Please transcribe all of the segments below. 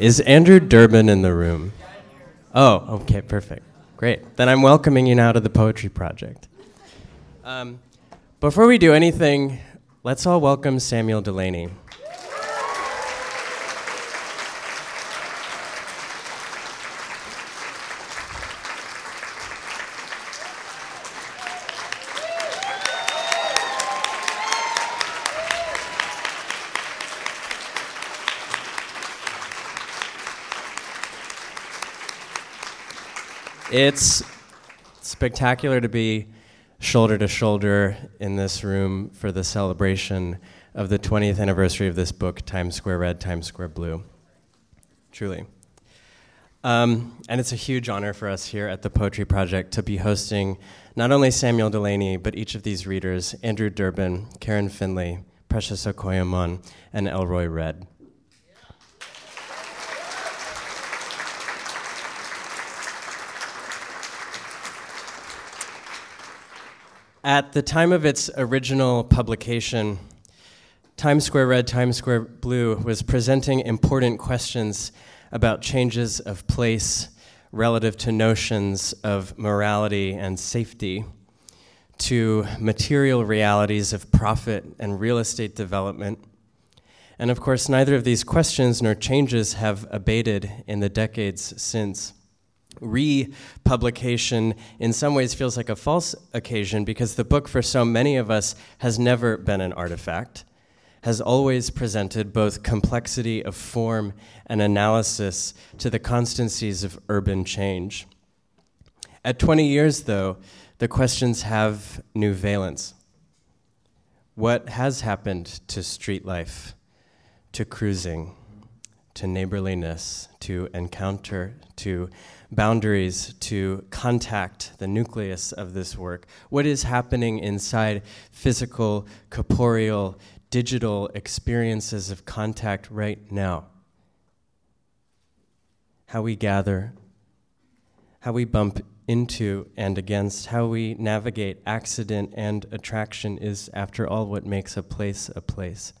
Is Andrew Durbin in the room? Oh, okay, perfect. Great. Then I'm welcoming you now to the Poetry Project. Um, before we do anything, let's all welcome Samuel Delany. It's spectacular to be shoulder to shoulder in this room for the celebration of the 20th anniversary of this book, Times Square Red, Times Square Blue. Truly. Um, and it's a huge honor for us here at the Poetry Project to be hosting not only Samuel Delany, but each of these readers Andrew Durbin, Karen Finley, Precious Okoyomon, and Elroy Redd. At the time of its original publication, Times Square Red, Times Square Blue was presenting important questions about changes of place relative to notions of morality and safety, to material realities of profit and real estate development. And of course, neither of these questions nor changes have abated in the decades since republication in some ways feels like a false occasion because the book for so many of us has never been an artifact has always presented both complexity of form and analysis to the constancies of urban change. At 20 years though the questions have new valence. What has happened to street life to cruising to neighborliness to encounter to boundaries to contact the nucleus of this work. What is happening inside physical, corporeal, digital experiences of contact right now? How we gather, how we bump into and against, how we navigate accident and attraction is, after all, what makes a place a place.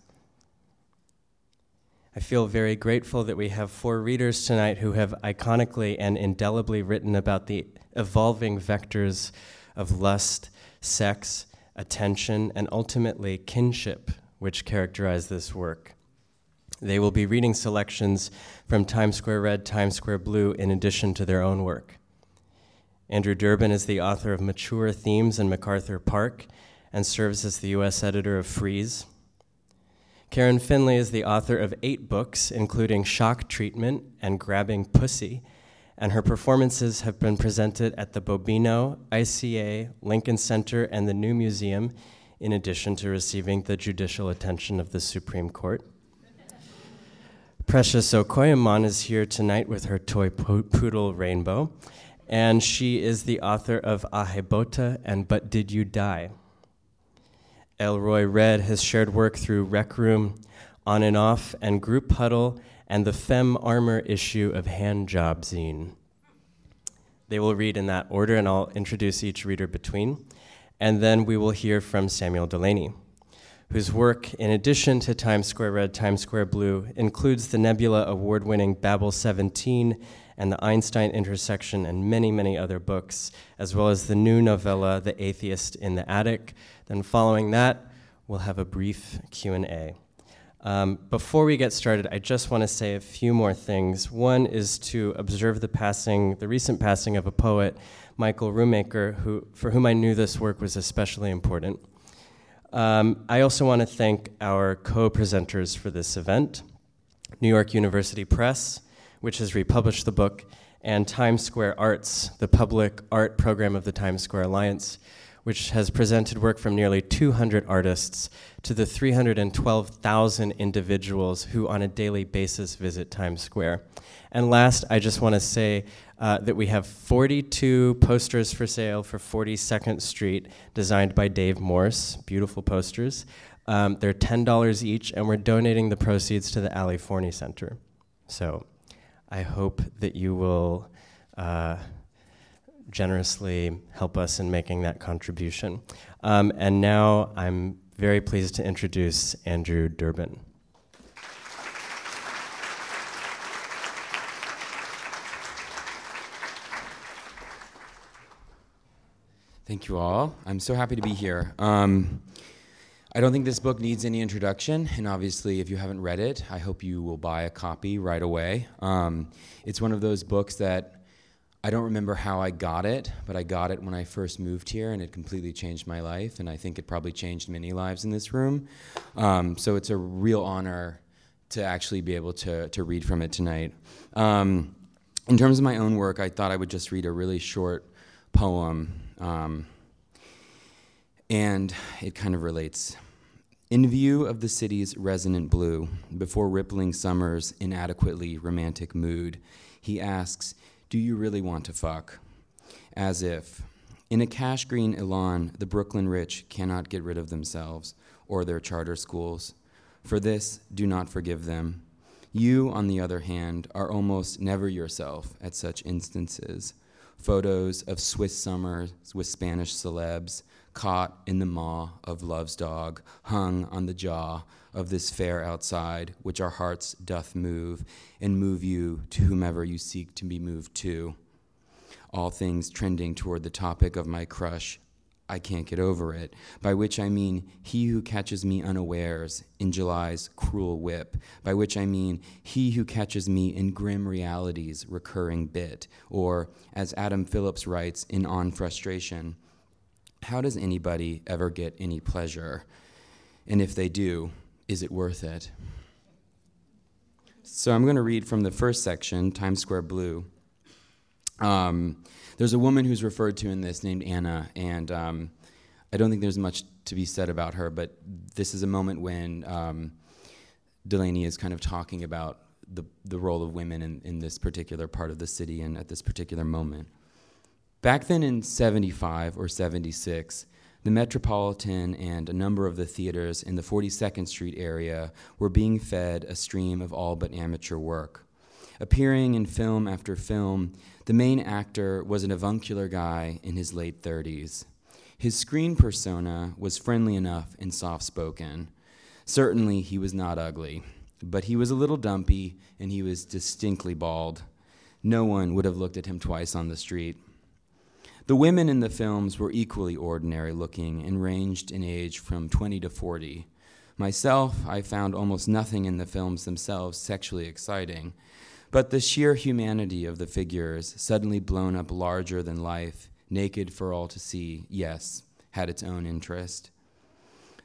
I feel very grateful that we have four readers tonight who have iconically and indelibly written about the evolving vectors of lust, sex, attention, and ultimately kinship, which characterize this work. They will be reading selections from Times Square Red, Times Square Blue, in addition to their own work. Andrew Durbin is the author of Mature Themes in MacArthur Park and serves as the U.S. editor of Frieze. Karen Finley is the author of eight books, including Shock Treatment and Grabbing Pussy, and her performances have been presented at the Bobino, ICA, Lincoln Center, and the New Museum, in addition to receiving the judicial attention of the Supreme Court. Precious Okoyomon is here tonight with her toy poodle Rainbow, and she is the author of Ahebota and But Did You Die? Elroy Red has shared work through Rec Room, On and Off, and Group Huddle, and the Fem Armor issue of Hand Job Zine. They will read in that order, and I'll introduce each reader between. And then we will hear from Samuel Delany, whose work, in addition to Times Square Red, Times Square Blue, includes the Nebula award winning Babel 17 and the Einstein Intersection, and many, many other books, as well as the new novella, The Atheist in the Attic, then following that, we'll have a brief Q&A. Um, before we get started, I just want to say a few more things. One is to observe the passing, the recent passing of a poet, Michael Rumaker, who, for whom I knew this work was especially important. Um, I also want to thank our co-presenters for this event, New York University Press, which has republished the book, and Times Square Arts, the public art program of the Times Square Alliance, which has presented work from nearly 200 artists to the 312,000 individuals who on a daily basis visit Times Square. And last, I just want to say uh, that we have 42 posters for sale for 42nd Street, designed by Dave Morse. Beautiful posters. Um, they're $10 each, and we're donating the proceeds to the Ali Forney Center. So I hope that you will uh, generously help us in making that contribution. Um, and now I'm very pleased to introduce Andrew Durbin. Thank you all. I'm so happy to be here. Um, I don't think this book needs any introduction, and obviously, if you haven't read it, I hope you will buy a copy right away. Um, it's one of those books that I don't remember how I got it, but I got it when I first moved here, and it completely changed my life, and I think it probably changed many lives in this room. Um, so it's a real honor to actually be able to, to read from it tonight. Um, in terms of my own work, I thought I would just read a really short poem, um, and it kind of relates. In view of the city's resonant blue, before rippling summer's inadequately romantic mood, he asks, Do you really want to fuck? As if, in a cash green elan, the Brooklyn rich cannot get rid of themselves or their charter schools. For this, do not forgive them. You, on the other hand, are almost never yourself at such instances. Photos of Swiss summers with Spanish celebs, caught in the maw of love's dog, hung on the jaw of this fair outside, which our hearts doth move, and move you to whomever you seek to be moved to. All things trending toward the topic of my crush, I can't get over it, by which I mean he who catches me unawares in July's cruel whip, by which I mean he who catches me in grim reality's recurring bit, or, as Adam Phillips writes in On Frustration, how does anybody ever get any pleasure? And if they do, is it worth it? So I'm going to read from the first section, Times Square Blue. Um, there's a woman who's referred to in this named Anna, and um, I don't think there's much to be said about her, but this is a moment when um, Delany is kind of talking about the, the role of women in, in this particular part of the city and at this particular moment. Back then in 75 or 76, the Metropolitan and a number of the theaters in the 42nd Street area were being fed a stream of all but amateur work. Appearing in film after film, the main actor was an avuncular guy in his late 30s. His screen persona was friendly enough and soft spoken. Certainly, he was not ugly, but he was a little dumpy and he was distinctly bald. No one would have looked at him twice on the street. The women in the films were equally ordinary looking and ranged in age from 20 to 40. Myself, I found almost nothing in the films themselves sexually exciting, but the sheer humanity of the figures, suddenly blown up larger than life, naked for all to see, yes, had its own interest.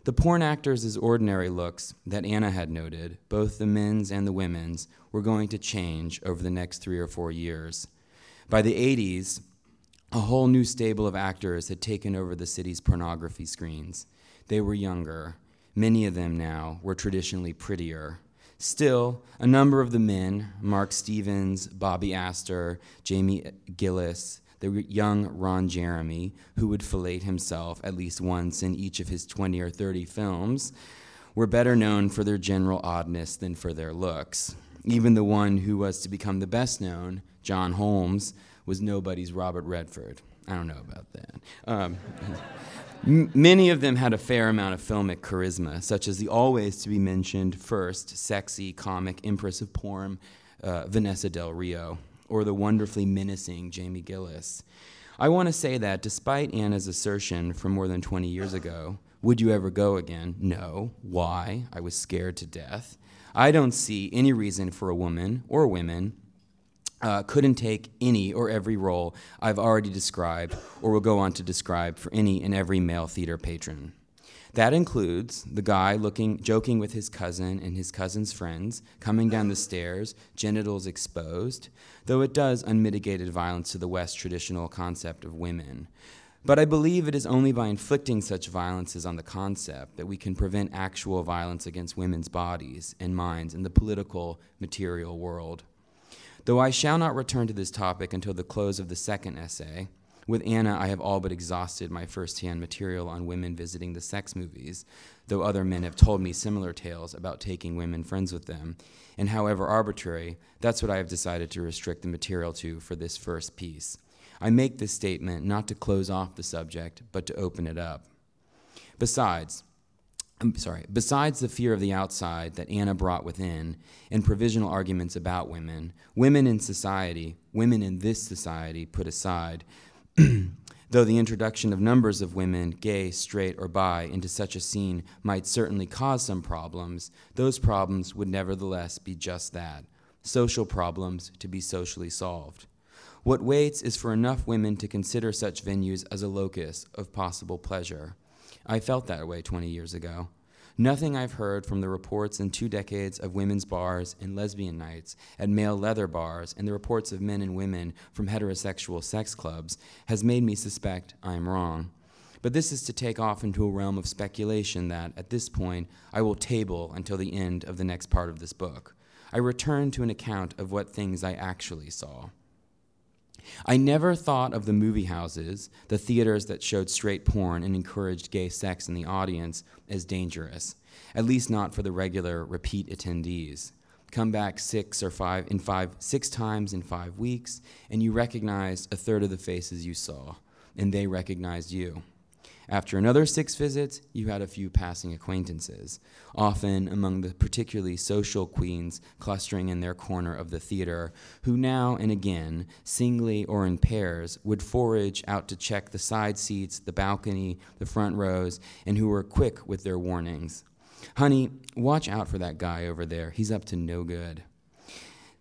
The porn actors' ordinary looks that Anna had noted, both the men's and the women's, were going to change over the next three or four years. By the 80s, a whole new stable of actors had taken over the city's pornography screens. They were younger. Many of them now were traditionally prettier. Still, a number of the men, Mark Stevens, Bobby Astyr, Jamie Gillis, the young Ron Jeremy, who would fillet himself at least once in each of his 20 or 30 films, were better known for their general oddness than for their looks. Even the one who was to become the best known, John Holmes, was nobody's Robert Redford. I don't know about that. Um, many of them had a fair amount of filmic charisma, such as the always to be mentioned first sexy comic empress of porn, uh, Vanessa Del Rio, or the wonderfully menacing Jamie Gillis. I want to say that despite Anna's assertion from more than 20 years ago, would you ever go again? No. Why? I was scared to death. I don't see any reason for a woman or women uh, couldn't take any or every role I've already described or will go on to describe for any and every male theater patron. That includes the guy looking, joking with his cousin and his cousin's friends, coming down the stairs, genitals exposed, though it does unmitigated violence to the West traditional concept of women. But I believe it is only by inflicting such violences on the concept that we can prevent actual violence against women's bodies and minds in the political, material world. Though I shall not return to this topic until the close of the second essay, with Anna, I have all but exhausted my first-hand material on women visiting the sex movies, though other men have told me similar tales about taking women friends with them. And however arbitrary, that's what I have decided to restrict the material to for this first piece. I make this statement not to close off the subject, but to open it up. Besides, I'm sorry, besides the fear of the outside that Anna brought within and provisional arguments about women, women in society, women in this society put aside, Though the introduction of numbers of women, gay, straight, or bi, into such a scene might certainly cause some problems, those problems would nevertheless be just that social problems to be socially solved. What waits is for enough women to consider such venues as a locus of possible pleasure. I felt that way 20 years ago. Nothing I've heard from the reports in two decades of women's bars and lesbian nights at male leather bars and the reports of men and women from heterosexual sex clubs has made me suspect I am wrong. But this is to take off into a realm of speculation that, at this point, I will table until the end of the next part of this book. I return to an account of what things I actually saw. I never thought of the movie houses, the theaters that showed straight porn and encouraged gay sex in the audience, as dangerous, at least not for the regular repeat attendees. Come back six or five in five six times in five weeks, and you recognized a third of the faces you saw, and they recognized you. After another six visits, you had a few passing acquaintances, often among the particularly social queens clustering in their corner of the theater, who now and again, singly or in pairs, would forage out to check the side seats, the balcony, the front rows, and who were quick with their warnings. Honey, watch out for that guy over there. He's up to no good.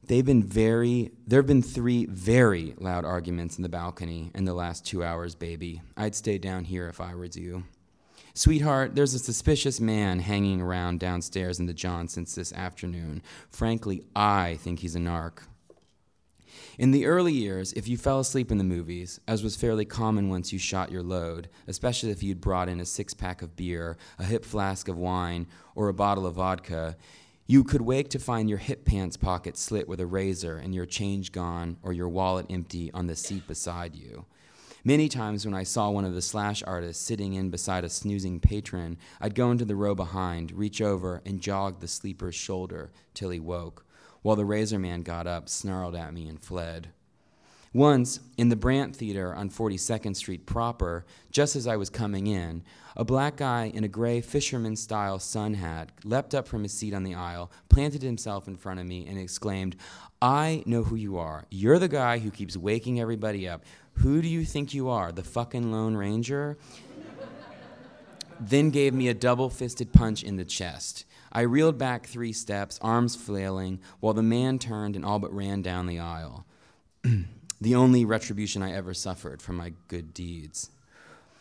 They've been very, there have been three very loud arguments in the balcony in the last two hours, baby. I'd stay down here if I was you. Sweetheart, there's a suspicious man hanging around downstairs in the John since this afternoon. Frankly, I think he's a narc. In the early years, if you fell asleep in the movies, as was fairly common once you shot your load, especially if you'd brought in a six pack of beer, a hip flask of wine, or a bottle of vodka, you could wake to find your hip pants pocket slit with a razor and your change gone or your wallet empty on the seat beside you. Many times when I saw one of the slash artists sitting in beside a snoozing patron, I'd go into the row behind, reach over, and jog the sleeper's shoulder till he woke, while the razor man got up, snarled at me, and fled. Once, in the Brandt Theater on 42nd Street proper, just as I was coming in, a black guy in a gray fisherman style sun hat leapt up from his seat on the aisle, planted himself in front of me, and exclaimed, I know who you are. You're the guy who keeps waking everybody up. Who do you think you are? The fucking Lone Ranger? then gave me a double fisted punch in the chest. I reeled back three steps, arms flailing, while the man turned and all but ran down the aisle. the only retribution I ever suffered for my good deeds.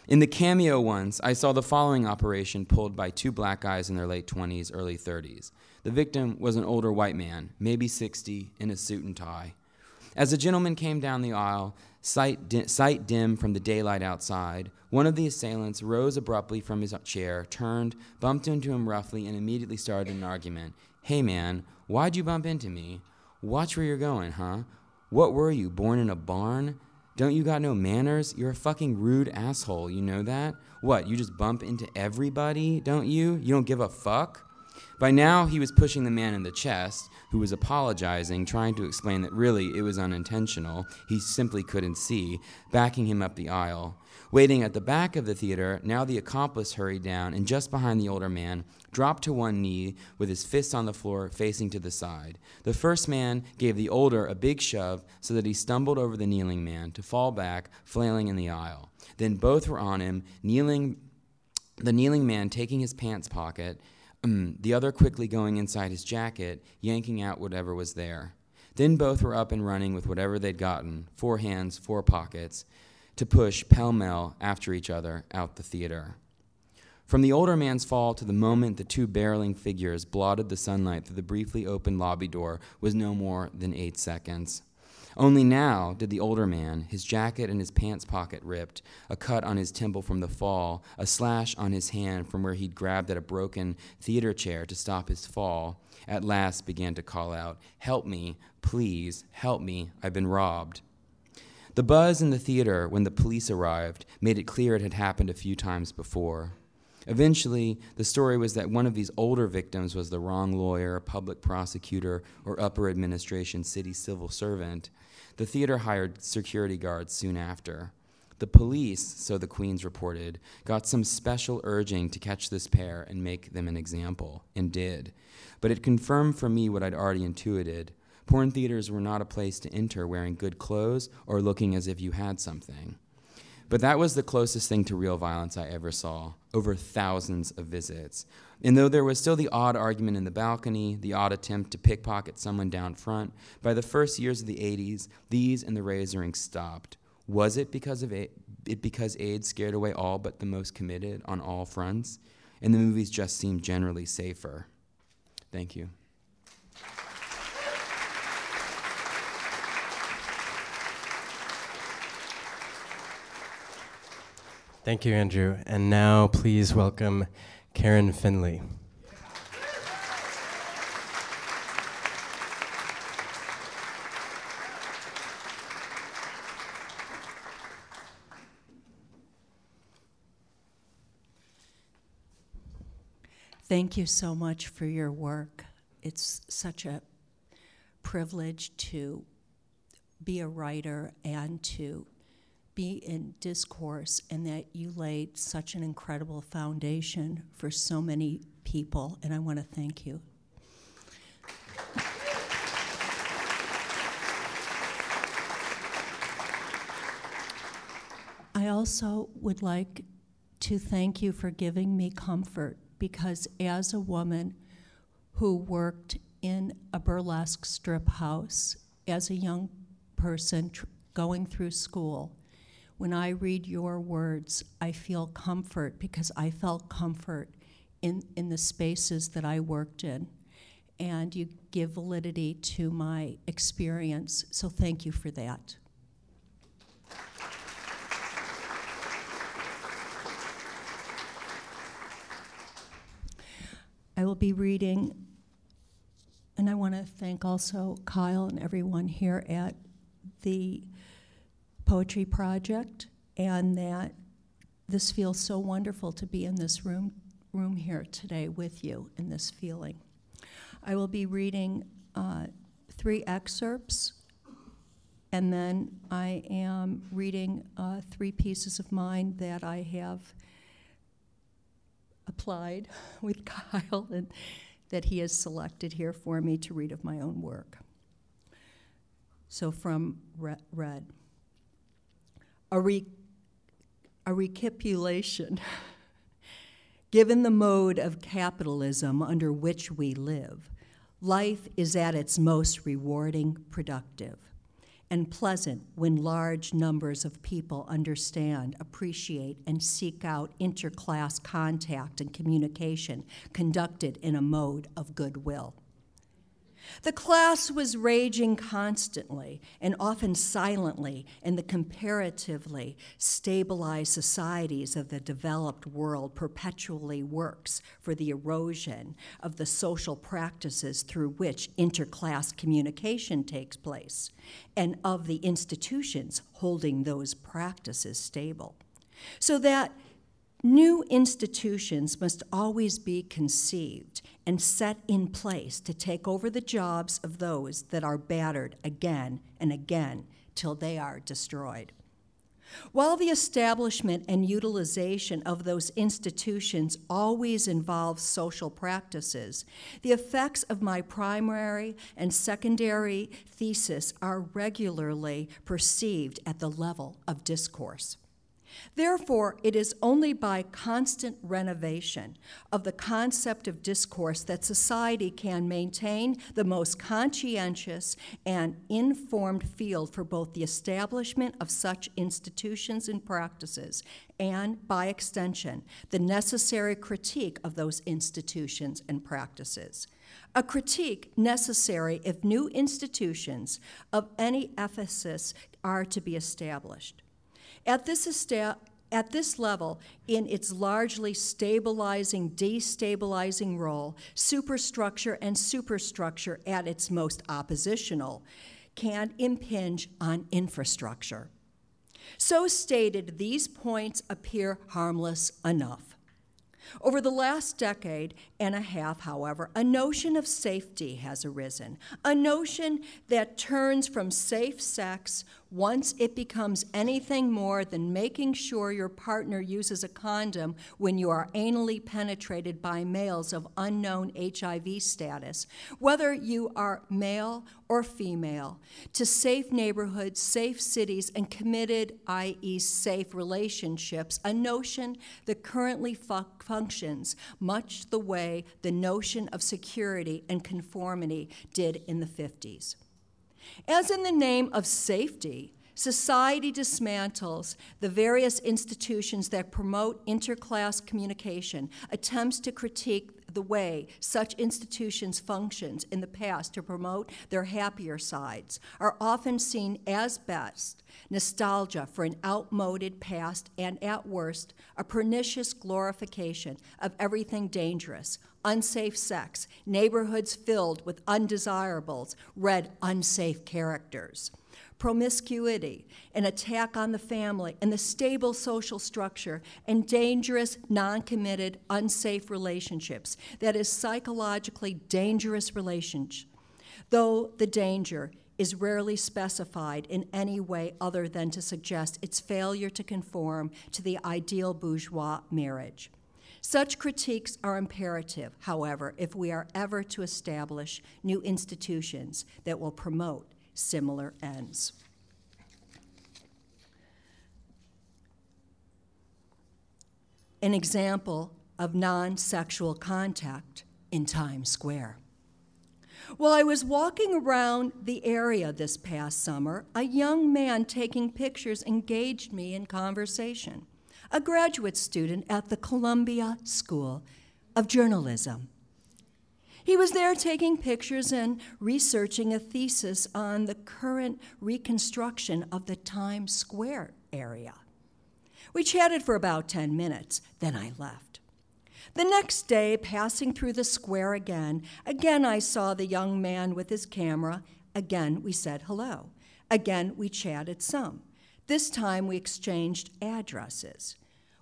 In the cameo once, I saw the following operation pulled by two black guys in their late 20s, early 30s. The victim was an older white man, maybe 60, in a suit and tie. As the gentleman came down the aisle, sight, di- sight dim from the daylight outside, one of the assailants rose abruptly from his chair, turned, bumped into him roughly, and immediately started an argument. Hey man, why'd you bump into me? Watch where you're going, huh? What were you, born in a barn? Don't you got no manners? You're a fucking rude asshole, you know that? What, you just bump into everybody, don't you? You don't give a fuck? By now, he was pushing the man in the chest, who was apologizing, trying to explain that really it was unintentional. He simply couldn't see, backing him up the aisle. Waiting at the back of the theater, now the accomplice hurried down and just behind the older man, dropped to one knee with his fists on the floor facing to the side. The first man gave the older a big shove so that he stumbled over the kneeling man to fall back, flailing in the aisle. Then both were on him, kneeling, the kneeling man taking his pants pocket, Mm, the other quickly going inside his jacket, yanking out whatever was there. Then both were up and running with whatever they'd gotten four hands, four pockets to push pell mell after each other out the theater. From the older man's fall to the moment the two barreling figures blotted the sunlight through the briefly opened lobby door was no more than eight seconds. Only now did the older man, his jacket and his pants pocket ripped, a cut on his temple from the fall, a slash on his hand from where he'd grabbed at a broken theater chair to stop his fall, at last began to call out, Help me, please, help me, I've been robbed. The buzz in the theater when the police arrived made it clear it had happened a few times before. Eventually, the story was that one of these older victims was the wrong lawyer, a public prosecutor, or upper administration city civil servant. The theater hired security guards soon after. The police, so the Queens reported, got some special urging to catch this pair and make them an example, and did. But it confirmed for me what I'd already intuited. Porn theaters were not a place to enter wearing good clothes or looking as if you had something. But that was the closest thing to real violence I ever saw, over thousands of visits. And though there was still the odd argument in the balcony, the odd attempt to pickpocket someone down front, by the first years of the 80s, these and the razoring stopped. Was it because of it because AIDS scared away all but the most committed on all fronts? And the movies just seemed generally safer. Thank you. Thank you, Andrew. And now please welcome Karen Finley. Thank you so much for your work. It's such a privilege to be a writer and to be in discourse, and that you laid such an incredible foundation for so many people, and I want to thank you. I also would like to thank you for giving me comfort because as a woman who worked in a burlesque strip house as a young person tr- going through school, when I read your words, I feel comfort because I felt comfort in, in the spaces that I worked in. And you give validity to my experience, so thank you for that. I will be reading, and I want to thank also Kyle and everyone here at the Poetry Project, and that this feels so wonderful to be in this room, room here today with you in this feeling. I will be reading uh, three excerpts, and then I am reading uh, three pieces of mine that I have applied with Kyle and that he has selected here for me to read of my own work. So from Red, a, re- a recapitulation. Given the mode of capitalism under which we live, life is at its most rewarding, productive and pleasant when large numbers of people understand, appreciate, and seek out interclass contact and communication conducted in a mode of goodwill. The class was raging constantly and often silently in the comparatively stabilized societies of the developed world perpetually works for the erosion of the social practices through which interclass communication takes place and of the institutions holding those practices stable. So that New institutions must always be conceived and set in place to take over the jobs of those that are battered again and again till they are destroyed. While the establishment and utilization of those institutions always involves social practices, the effects of my primary and secondary thesis are regularly perceived at the level of discourse. Therefore, it is only by constant renovation of the concept of discourse that society can maintain the most conscientious and informed field for both the establishment of such institutions and practices and, by extension, the necessary critique of those institutions and practices. A critique necessary if new institutions of any emphasis are to be established. At this, esta- at this level, in its largely stabilizing, destabilizing role, superstructure and superstructure at its most oppositional can impinge on infrastructure. So stated, these points appear harmless enough. Over the last decade and a half, however, a notion of safety has arisen, a notion that turns from safe sex once it becomes anything more than making sure your partner uses a condom when you are anally penetrated by males of unknown HIV status, whether you are male or female, to safe neighborhoods, safe cities, and committed, i.e., safe relationships, a notion that currently fu- functions much the way the notion of security and conformity did in the 50s. As in the name of safety, Society dismantles the various institutions that promote interclass communication, attempts to critique the way such institutions functions in the past to promote their happier sides are often seen as best nostalgia for an outmoded past and at worst a pernicious glorification of everything dangerous unsafe sex neighborhoods filled with undesirables read unsafe characters promiscuity, an attack on the family and the stable social structure, and dangerous, non committed, unsafe relationships. That is psychologically dangerous relationship. Though the danger is rarely specified in any way other than to suggest its failure to conform to the ideal bourgeois marriage. Such critiques are imperative, however, if we are ever to establish new institutions that will promote similar ends. An example of non sexual contact in Times Square. While I was walking around the area this past summer, a young man taking pictures engaged me in conversation, a graduate student at the Columbia School of Journalism. He was there taking pictures and researching a thesis on the current reconstruction of the Times Square area. We chatted for about 10 minutes, then I left. The next day, passing through the square again, again I saw the young man with his camera. Again we said hello. Again we chatted some. This time we exchanged addresses.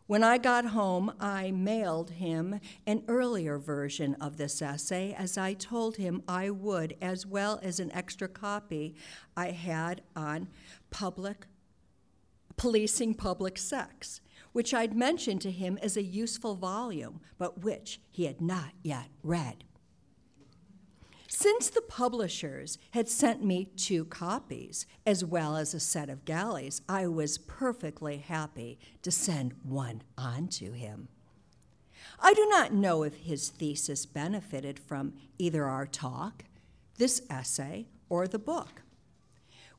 When I got home, I mailed him an earlier version of this essay, as I told him I would, as well as an extra copy I had on public policing public sex, which I'd mentioned to him as a useful volume, but which he had not yet read. Since the publishers had sent me two copies, as well as a set of galleys, I was perfectly happy to send one on to him. I do not know if his thesis benefited from either our talk, this essay, or the book.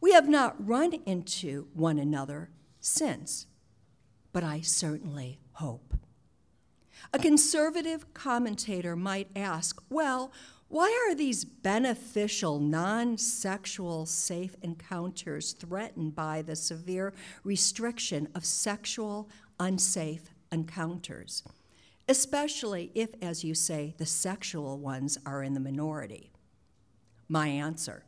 We have not run into one another since, but I certainly hope. A conservative commentator might ask, well, why are these beneficial, non sexual safe encounters threatened by the severe restriction of sexual, unsafe encounters? Especially if, as you say, the sexual ones are in the minority. My answer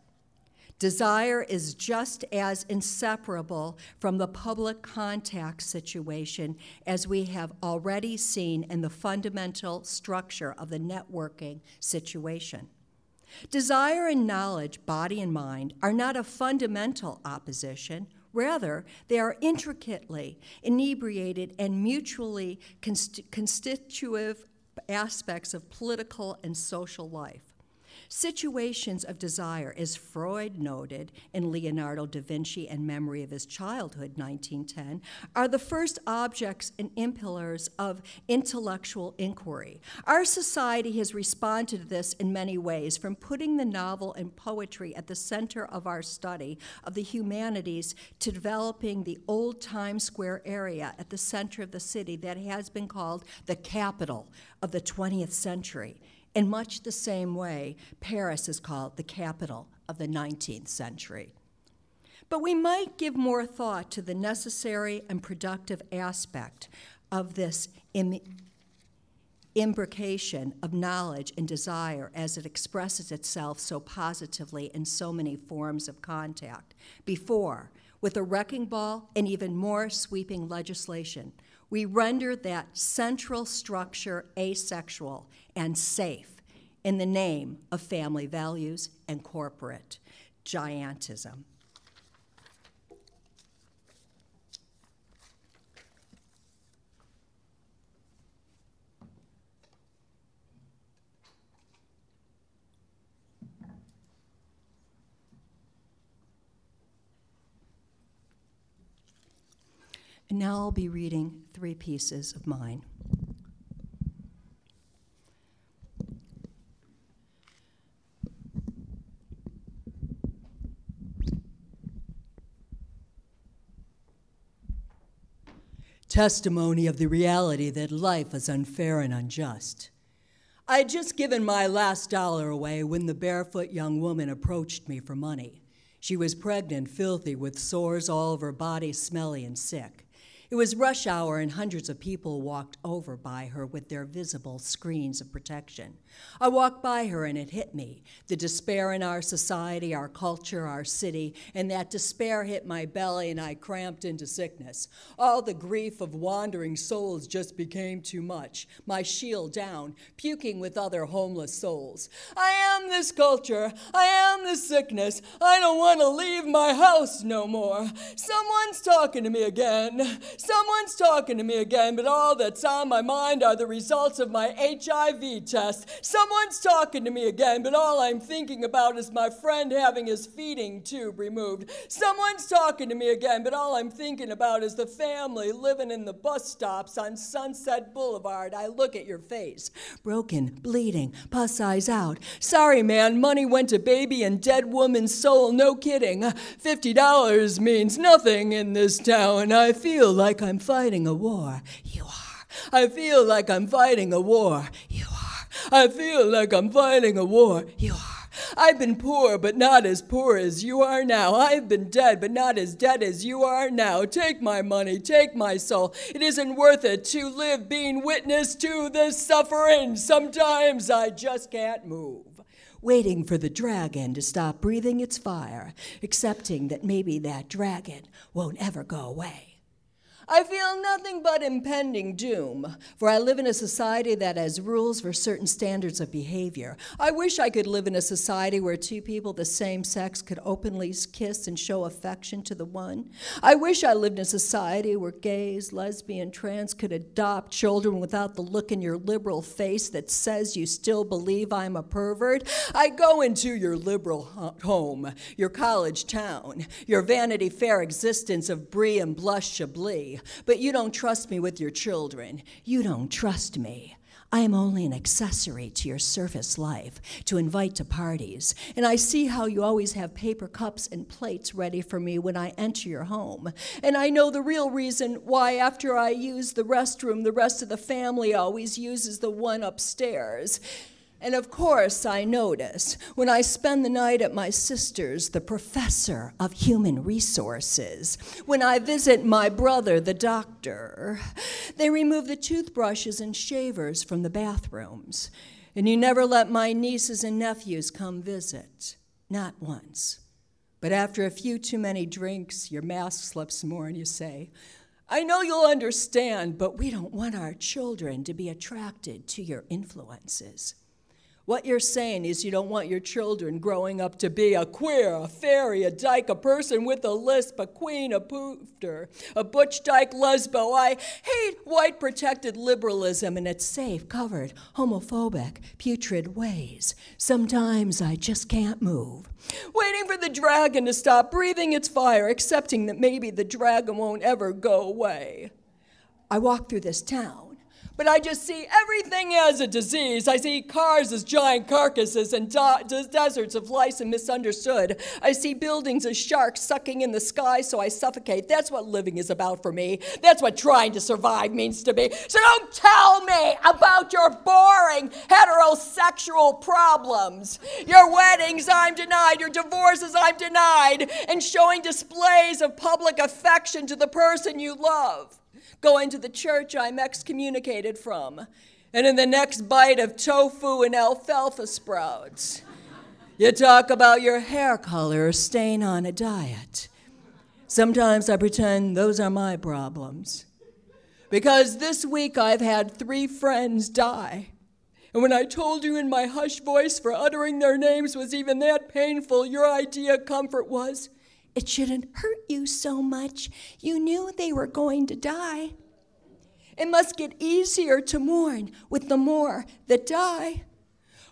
Desire is just as inseparable from the public contact situation as we have already seen in the fundamental structure of the networking situation. Desire and knowledge, body and mind, are not a fundamental opposition. Rather, they are intricately inebriated and mutually const- constitutive aspects of political and social life. Situations of desire, as Freud noted in Leonardo da Vinci and Memory of His Childhood, 1910, are the first objects and impellers of intellectual inquiry. Our society has responded to this in many ways, from putting the novel and poetry at the center of our study of the humanities to developing the old Times Square area at the center of the city that has been called the capital of the 20th century. In much the same way, Paris is called the capital of the 19th century. But we might give more thought to the necessary and productive aspect of this Im- imbrication of knowledge and desire as it expresses itself so positively in so many forms of contact before, with a wrecking ball and even more sweeping legislation, we render that central structure asexual and safe in the name of family values and corporate giantism. And now I'll be reading three pieces of mine. Testimony of the reality that life is unfair and unjust. I had just given my last dollar away when the barefoot young woman approached me for money. She was pregnant, filthy, with sores all over her body, smelly and sick. It was rush hour, and hundreds of people walked over by her with their visible screens of protection. I walked by her, and it hit me the despair in our society, our culture, our city, and that despair hit my belly, and I cramped into sickness. All the grief of wandering souls just became too much. My shield down, puking with other homeless souls. I am this culture. I am this sickness. I don't want to leave my house no more. Someone's talking to me again. Someone's talking to me again, but all that's on my mind are the results of my HIV test. Someone's talking to me again, but all I'm thinking about is my friend having his feeding tube removed. Someone's talking to me again, but all I'm thinking about is the family living in the bus stops on Sunset Boulevard. I look at your face, broken, bleeding, pus eyes out. Sorry, man, money went to baby and dead woman's soul, no kidding. $50 means nothing in this town. I feel like like I'm fighting a war. You are. I feel like I'm fighting a war. You are. I feel like I'm fighting a war. You are. I've been poor, but not as poor as you are now. I've been dead, but not as dead as you are now. Take my money, take my soul. It isn't worth it to live being witness to this suffering. Sometimes I just can't move waiting for the dragon to stop breathing its fire, accepting that maybe that dragon won't ever go away. I feel nothing but impending doom, for I live in a society that has rules for certain standards of behavior. I wish I could live in a society where two people the same sex could openly kiss and show affection to the one. I wish I lived in a society where gays, lesbian, trans could adopt children without the look in your liberal face that says you still believe I'm a pervert. I go into your liberal home, your college town, your Vanity Fair existence of brie and blush chablis but you don't trust me with your children. You don't trust me. I am only an accessory to your surface life to invite to parties, and I see how you always have paper cups and plates ready for me when I enter your home. And I know the real reason why, after I use the restroom, the rest of the family always uses the one upstairs. And of course, I notice when I spend the night at my sister's, the professor of human resources, when I visit my brother, the doctor, they remove the toothbrushes and shavers from the bathrooms. And you never let my nieces and nephews come visit, not once. But after a few too many drinks, your mask slips more and you say, I know you'll understand, but we don't want our children to be attracted to your influences. What you're saying is you don't want your children growing up to be a queer, a fairy, a dyke, a person with a lisp, a queen, a poofter, a butch dyke lesbo. I hate white protected liberalism and its safe, covered, homophobic, putrid ways. Sometimes I just can't move. Waiting for the dragon to stop breathing its fire, accepting that maybe the dragon won't ever go away. I walk through this town but I just see everything as a disease. I see cars as giant carcasses and deserts of lice and misunderstood. I see buildings as sharks sucking in the sky so I suffocate. That's what living is about for me. That's what trying to survive means to me. So don't tell me about your boring heterosexual problems. Your weddings, I'm denied. Your divorces, I'm denied. And showing displays of public affection to the person you love going to the church I'm excommunicated from, and in the next bite of tofu and alfalfa sprouts. You talk about your hair color or staying on a diet. Sometimes I pretend those are my problems. Because this week I've had three friends die. And when I told you in my hushed voice for uttering their names was even that painful, your idea of comfort was it shouldn't hurt you so much. You knew they were going to die. It must get easier to mourn with the more that die.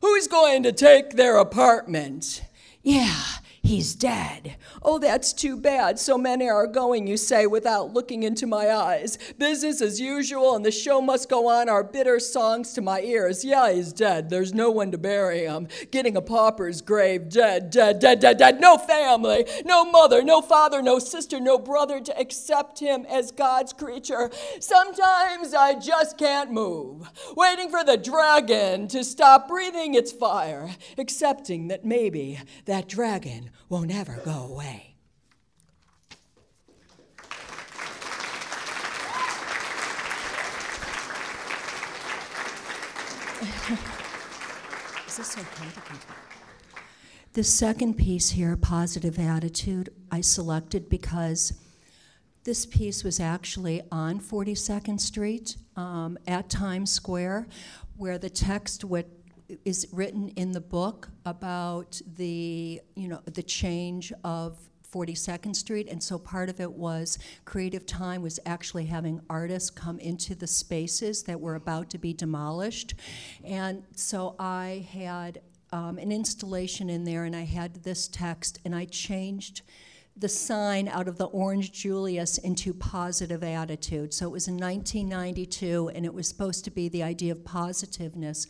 Who's going to take their apartment? Yeah, He's dead. Oh, that's too bad. So many are going, you say, without looking into my eyes. Business as usual, and the show must go on. Our bitter songs to my ears. Yeah, he's dead. There's no one to bury him. Getting a pauper's grave. Dead, dead, dead, dead, dead. No family, no mother, no father, no sister, no brother to accept him as God's creature. Sometimes I just can't move. Waiting for the dragon to stop breathing its fire, accepting that maybe that dragon won't ever go away. Is this okay to continue? The second piece here, positive attitude, I selected because this piece was actually on 42nd Street um, at Times Square, where the text would is written in the book about the you know the change of 42nd Street, and so part of it was Creative Time was actually having artists come into the spaces that were about to be demolished, and so I had um, an installation in there, and I had this text, and I changed the sign out of the orange Julius into positive attitude. So it was in 1992, and it was supposed to be the idea of positiveness.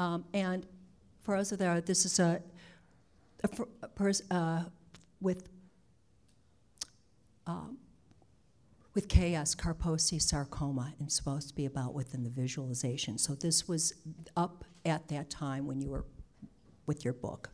Um, and for us there, this is a, a, a pers- uh, with um, with KS, Kaposi sarcoma, and supposed to be about within the visualization. So this was up at that time when you were with your book.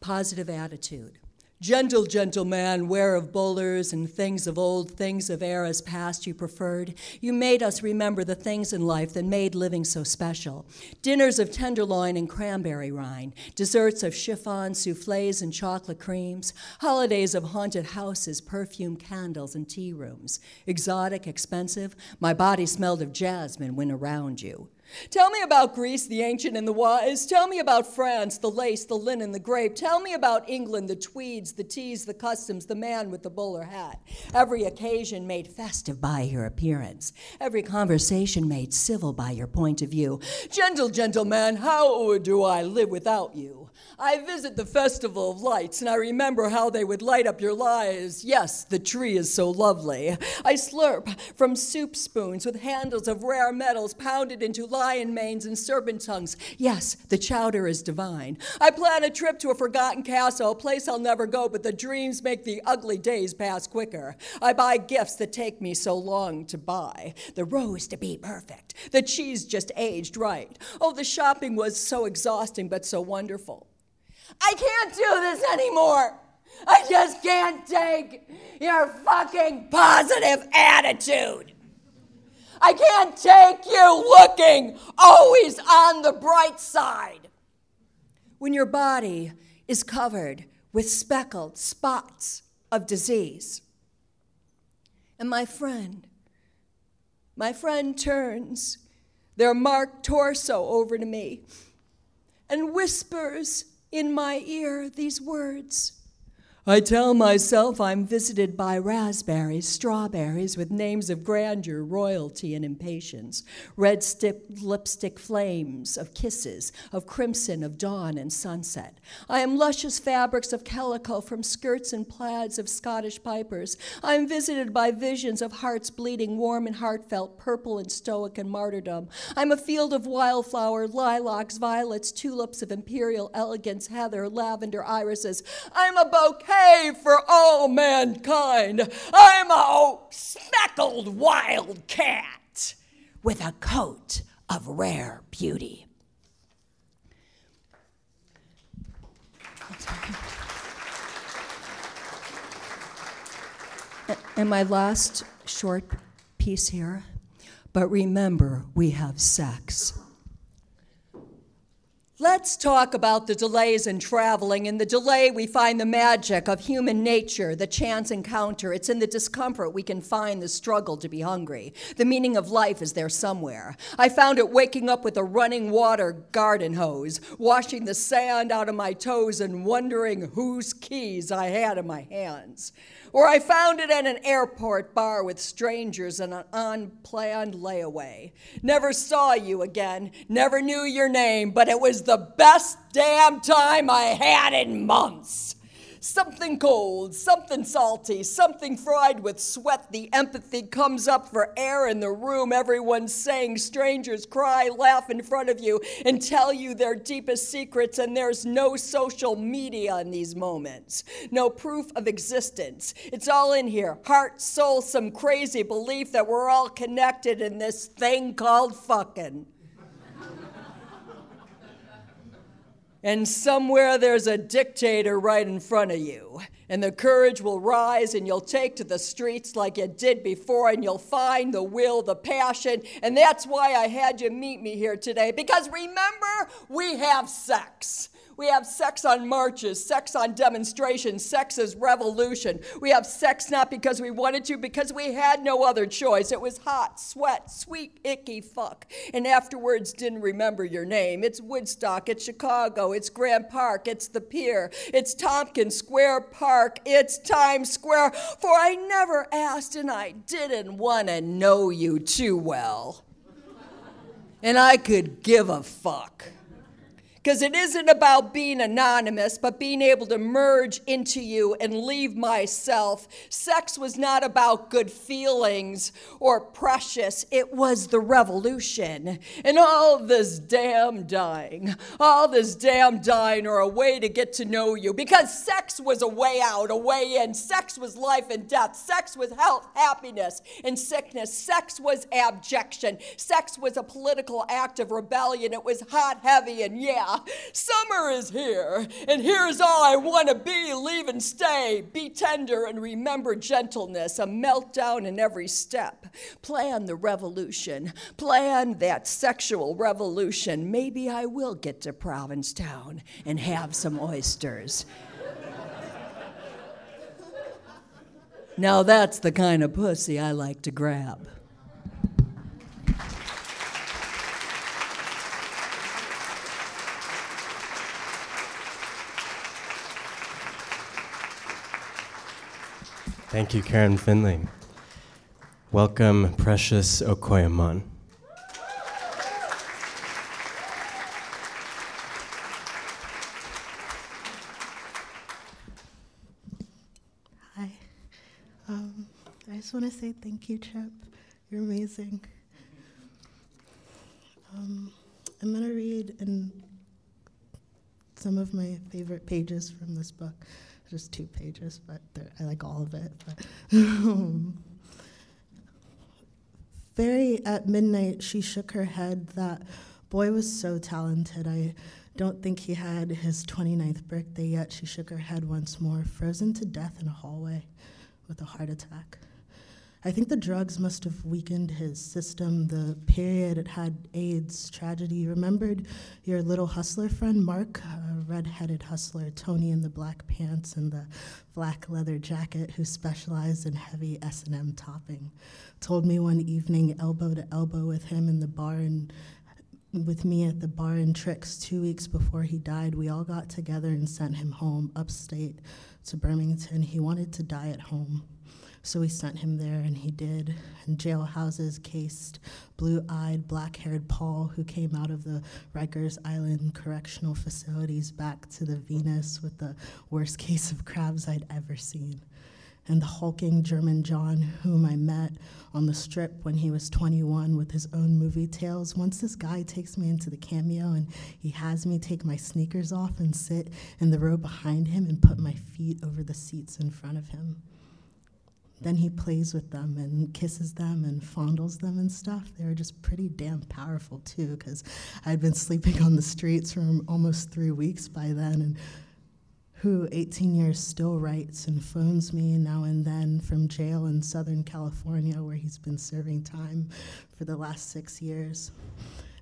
Positive attitude. Gentle, gentle man, ware of bowlers and things of old, things of eras past you preferred. You made us remember the things in life that made living so special. Dinners of tenderloin and cranberry rind, desserts of chiffon, souffles, and chocolate creams, holidays of haunted houses, perfumed candles, and tea rooms. Exotic, expensive, my body smelled of jasmine when around you. Tell me about Greece, the ancient and the wise. Tell me about France, the lace, the linen, the grape. Tell me about England, the tweeds, the teas, the customs, the man with the bowler hat. Every occasion made festive by your appearance. Every conversation made civil by your point of view. Gentle, gentleman, how do I live without you? I visit the Festival of Lights, and I remember how they would light up your lives. Yes, the tree is so lovely. I slurp from soup spoons with handles of rare metals pounded into lion manes and serpent tongues. Yes, the chowder is divine. I plan a trip to a forgotten castle, a place I'll never go, but the dreams make the ugly days pass quicker. I buy gifts that take me so long to buy. The rose to be perfect, the cheese just aged right. Oh, the shopping was so exhausting, but so wonderful. I can't do this anymore. I just can't take your fucking positive attitude. I can't take you looking always on the bright side. When your body is covered with speckled spots of disease. And my friend, my friend turns their marked torso over to me and whispers in my ear these words. I tell myself I'm visited by raspberries, strawberries with names of grandeur, royalty, and impatience, red stick, lipstick flames of kisses, of crimson, of dawn and sunset. I am luscious fabrics of calico from skirts and plaids of Scottish pipers. I am visited by visions of hearts bleeding, warm and heartfelt, purple and stoic and martyrdom. I'm a field of wildflower, lilacs, violets, tulips of imperial elegance, heather, lavender, irises. I'm a bouquet for all mankind. I'm a speckled wild cat with a coat of rare beauty. And my last short piece here. But remember, we have sex. Let's talk about the delays in traveling. In the delay, we find the magic of human nature, the chance encounter. It's in the discomfort we can find the struggle to be hungry. The meaning of life is there somewhere. I found it waking up with a running water garden hose, washing the sand out of my toes, and wondering whose keys I had in my hands. Or I found it at an airport bar with strangers in an unplanned layaway. Never saw you again, never knew your name, but it was the the best damn time I had in months. Something cold, something salty, something fried with sweat. The empathy comes up for air in the room. Everyone's saying strangers cry, laugh in front of you, and tell you their deepest secrets. And there's no social media in these moments, no proof of existence. It's all in here heart, soul, some crazy belief that we're all connected in this thing called fucking. And somewhere there's a dictator right in front of you. And the courage will rise, and you'll take to the streets like you did before, and you'll find the will, the passion. And that's why I had you meet me here today. Because remember, we have sex. We have sex on marches, sex on demonstrations, sex is revolution. We have sex not because we wanted to, because we had no other choice. It was hot, sweat, sweet, icky fuck. And afterwards didn't remember your name. It's Woodstock, it's Chicago, it's Grant Park, it's the Pier, it's Tompkins Square Park, it's Times Square. For I never asked and I didn't want to know you too well. And I could give a fuck. Because it isn't about being anonymous, but being able to merge into you and leave myself. Sex was not about good feelings or precious, it was the revolution. And all this damn dying, all this damn dying are a way to get to know you. Because sex was a way out, a way in. Sex was life and death. Sex was health, happiness, and sickness. Sex was abjection. Sex was a political act of rebellion. It was hot, heavy, and yeah, summer is here, and here's all I want to be leave and stay. Be tender and remember gentleness, a meltdown in every step. Plan the revolution, plan that sexual revolution. Maybe I will get to Provincetown and have some oysters. now that's the kind of pussy I like to grab. Thank you, Karen Finley. Welcome, Precious Okoyomon. Hi. Um, I just want to say thank you, Chip. You're amazing. Um, I'm going to read in some of my favorite pages from this book just two pages, but I like all of it. Very at midnight, she shook her head. That boy was so talented. I don't think he had his 29th birthday yet. She shook her head once more, frozen to death in a hallway with a heart attack. I think the drugs must have weakened his system. The period it had AIDS, tragedy. You remembered your little hustler friend, Mark, a red-headed hustler, Tony in the black pants and the black leather jacket, who specialized in heavy S&M topping. Told me one evening, elbow to elbow with him in the bar and with me at the bar in Tricks two weeks before he died, we all got together and sent him home upstate to Birmingham. He wanted to die at home. So we sent him there, and he did. And jailhouses cased blue eyed, black haired Paul, who came out of the Rikers Island correctional facilities back to the Venus with the worst case of crabs I'd ever seen. And the hulking German John, whom I met on the strip when he was 21 with his own movie tales. Once this guy takes me into the cameo and he has me take my sneakers off and sit in the row behind him and put my feet over the seats in front of him then he plays with them and kisses them and fondles them and stuff. They were just pretty damn powerful too, because I'd been sleeping on the streets for almost three weeks by then, and who 18 years still writes and phones me now and then from jail in Southern California where he's been serving time for the last six years.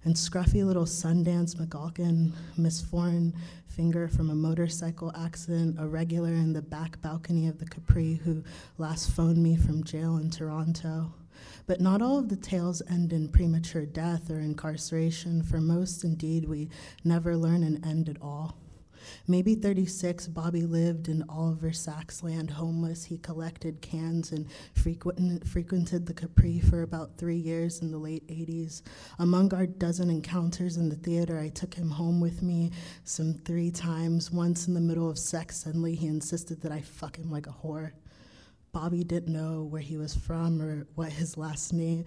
And scruffy little Sundance McAlkin, Miss Foreign Finger from a motorcycle accident, a regular in the back balcony of the Capri who last phoned me from jail in Toronto. But not all of the tales end in premature death or incarceration. For most, indeed, we never learn an end at all. Maybe 36, Bobby lived in Oliver Sacks land homeless. He collected cans and frequent, frequented the Capri for about three years in the late 80s. Among our dozen encounters in the theater, I took him home with me some three times. Once in the middle of sex, suddenly he insisted that I fuck him like a whore. Bobby didn't know where he was from or what his last name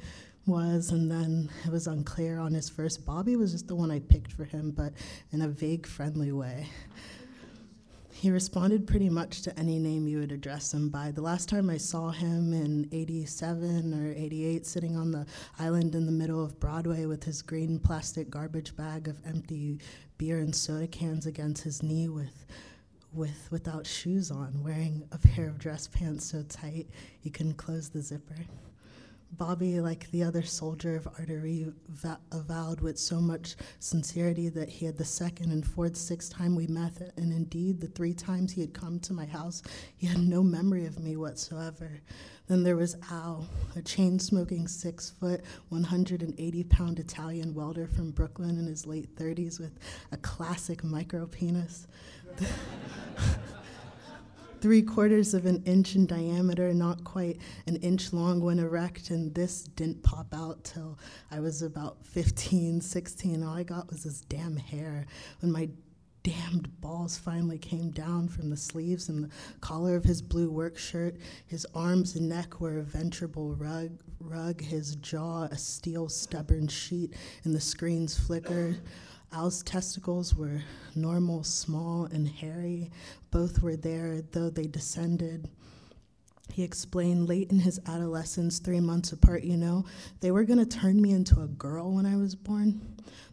was, and then it was unclear on his first. Bobby was just the one I picked for him, but in a vague, friendly way. He responded pretty much to any name you would address him by. The last time I saw him in 87 or 88, sitting on the island in the middle of Broadway with his green plastic garbage bag of empty beer and soda cans against his knee with with without shoes on, wearing a pair of dress pants so tight you couldn't close the zipper. Bobby, like the other soldier of artery, avowed with so much sincerity that he had the second and fourth, sixth time we met, and indeed the three times he had come to my house, he had no memory of me whatsoever. Then there was Al, a chain smoking six foot, 180 pound Italian welder from Brooklyn in his late 30s with a classic micro penis. three quarters of an inch in diameter, not quite an inch long when erect, and this didn't pop out till I was about 15, 16. All I got was this damn hair. When my damned balls finally came down from the sleeves and the collar of his blue work shirt. His arms and neck were a ventrable rug, rug his jaw a steel stubborn sheet, and the screen's flicker. Al's testicles were normal, small, and hairy. Both were there, though they descended. He explained late in his adolescence, three months apart, you know, they were gonna turn me into a girl when I was born.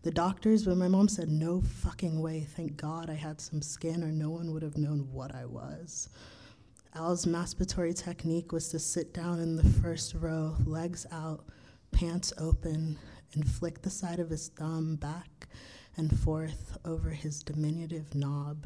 The doctors, but my mom said, no fucking way. Thank God I had some skin, or no one would have known what I was. Al's masturbatory technique was to sit down in the first row, legs out, pants open, and flick the side of his thumb back and forth over his diminutive knob.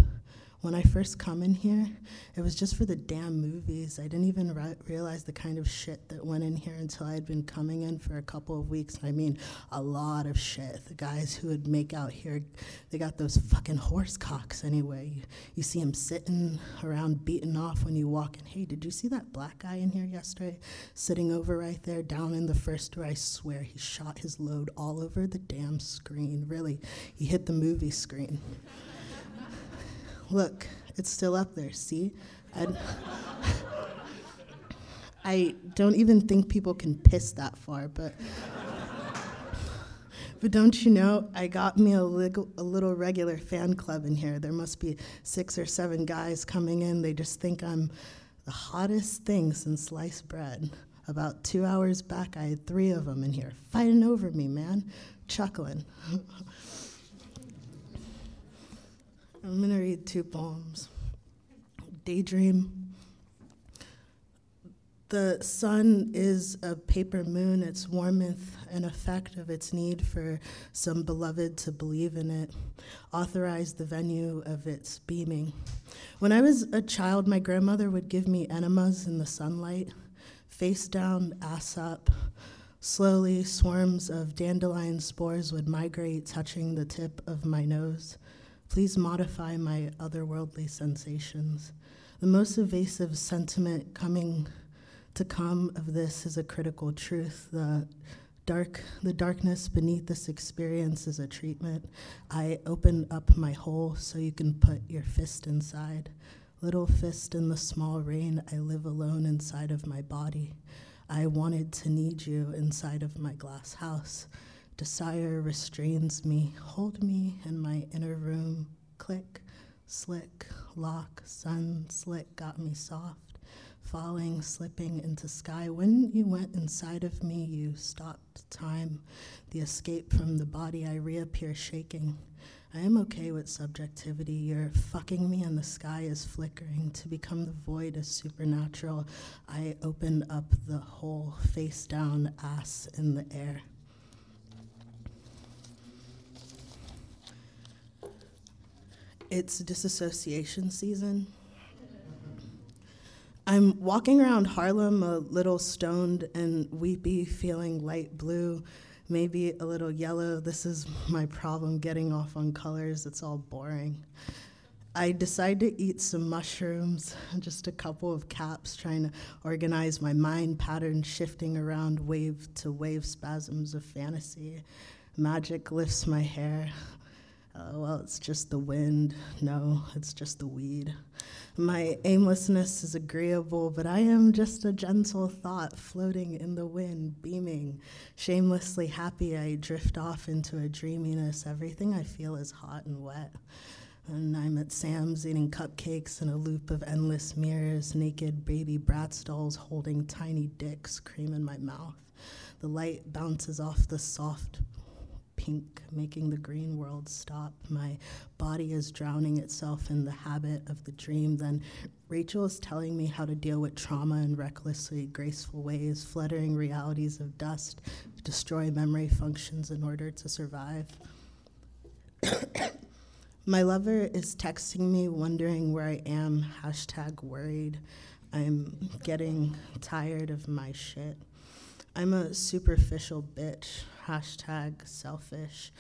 When I first come in here, it was just for the damn movies. I didn't even re- realize the kind of shit that went in here until I had been coming in for a couple of weeks. I mean, a lot of shit. The guys who would make out here, they got those fucking horse cocks anyway. You, you see them sitting around beating off when you walk in. Hey, did you see that black guy in here yesterday? Sitting over right there down in the first row. I swear he shot his load all over the damn screen. Really, he hit the movie screen. Look, it's still up there. See? I'd I don't even think people can piss that far, but but don't you know, I got me a a little regular fan club in here. There must be six or seven guys coming in. They just think I'm the hottest thing since sliced bread. About two hours back, I had three of them in here fighting over me, man, chuckling. I'm going to read two poems. Daydream. The sun is a paper moon, its warmth an effect of its need for some beloved to believe in it, authorize the venue of its beaming. When I was a child, my grandmother would give me enemas in the sunlight, face down, ass up. Slowly, swarms of dandelion spores would migrate, touching the tip of my nose. Please modify my otherworldly sensations. The most evasive sentiment coming to come of this is a critical truth. The dark, the darkness beneath this experience is a treatment. I open up my hole so you can put your fist inside. Little fist in the small rain, I live alone inside of my body. I wanted to need you inside of my glass house. Desire restrains me. Hold me in my inner room. Click, slick, lock, sun, slick got me soft. Falling, slipping into sky. When you went inside of me, you stopped time. The escape from the body, I reappear shaking. I am okay with subjectivity. You're fucking me, and the sky is flickering. To become the void is supernatural. I open up the hole, face down, ass in the air. It's disassociation season. I'm walking around Harlem a little stoned and weepy, feeling light blue, maybe a little yellow. This is my problem getting off on colors, it's all boring. I decide to eat some mushrooms, just a couple of caps, trying to organize my mind pattern shifting around wave to wave spasms of fantasy. Magic lifts my hair. Uh, well, it's just the wind. No, it's just the weed. My aimlessness is agreeable, but I am just a gentle thought floating in the wind, beaming. Shamelessly happy, I drift off into a dreaminess. Everything I feel is hot and wet. And I'm at Sam's eating cupcakes in a loop of endless mirrors, naked baby brat dolls holding tiny dicks, cream in my mouth. The light bounces off the soft pink, making the green world stop. My body is drowning itself in the habit of the dream. Then Rachel is telling me how to deal with trauma in recklessly graceful ways, fluttering realities of dust, destroy memory functions in order to survive. My lover is texting me, wondering where I am, hashtag worried. I'm getting tired of my shit. I'm a superficial bitch, hashtag selfish.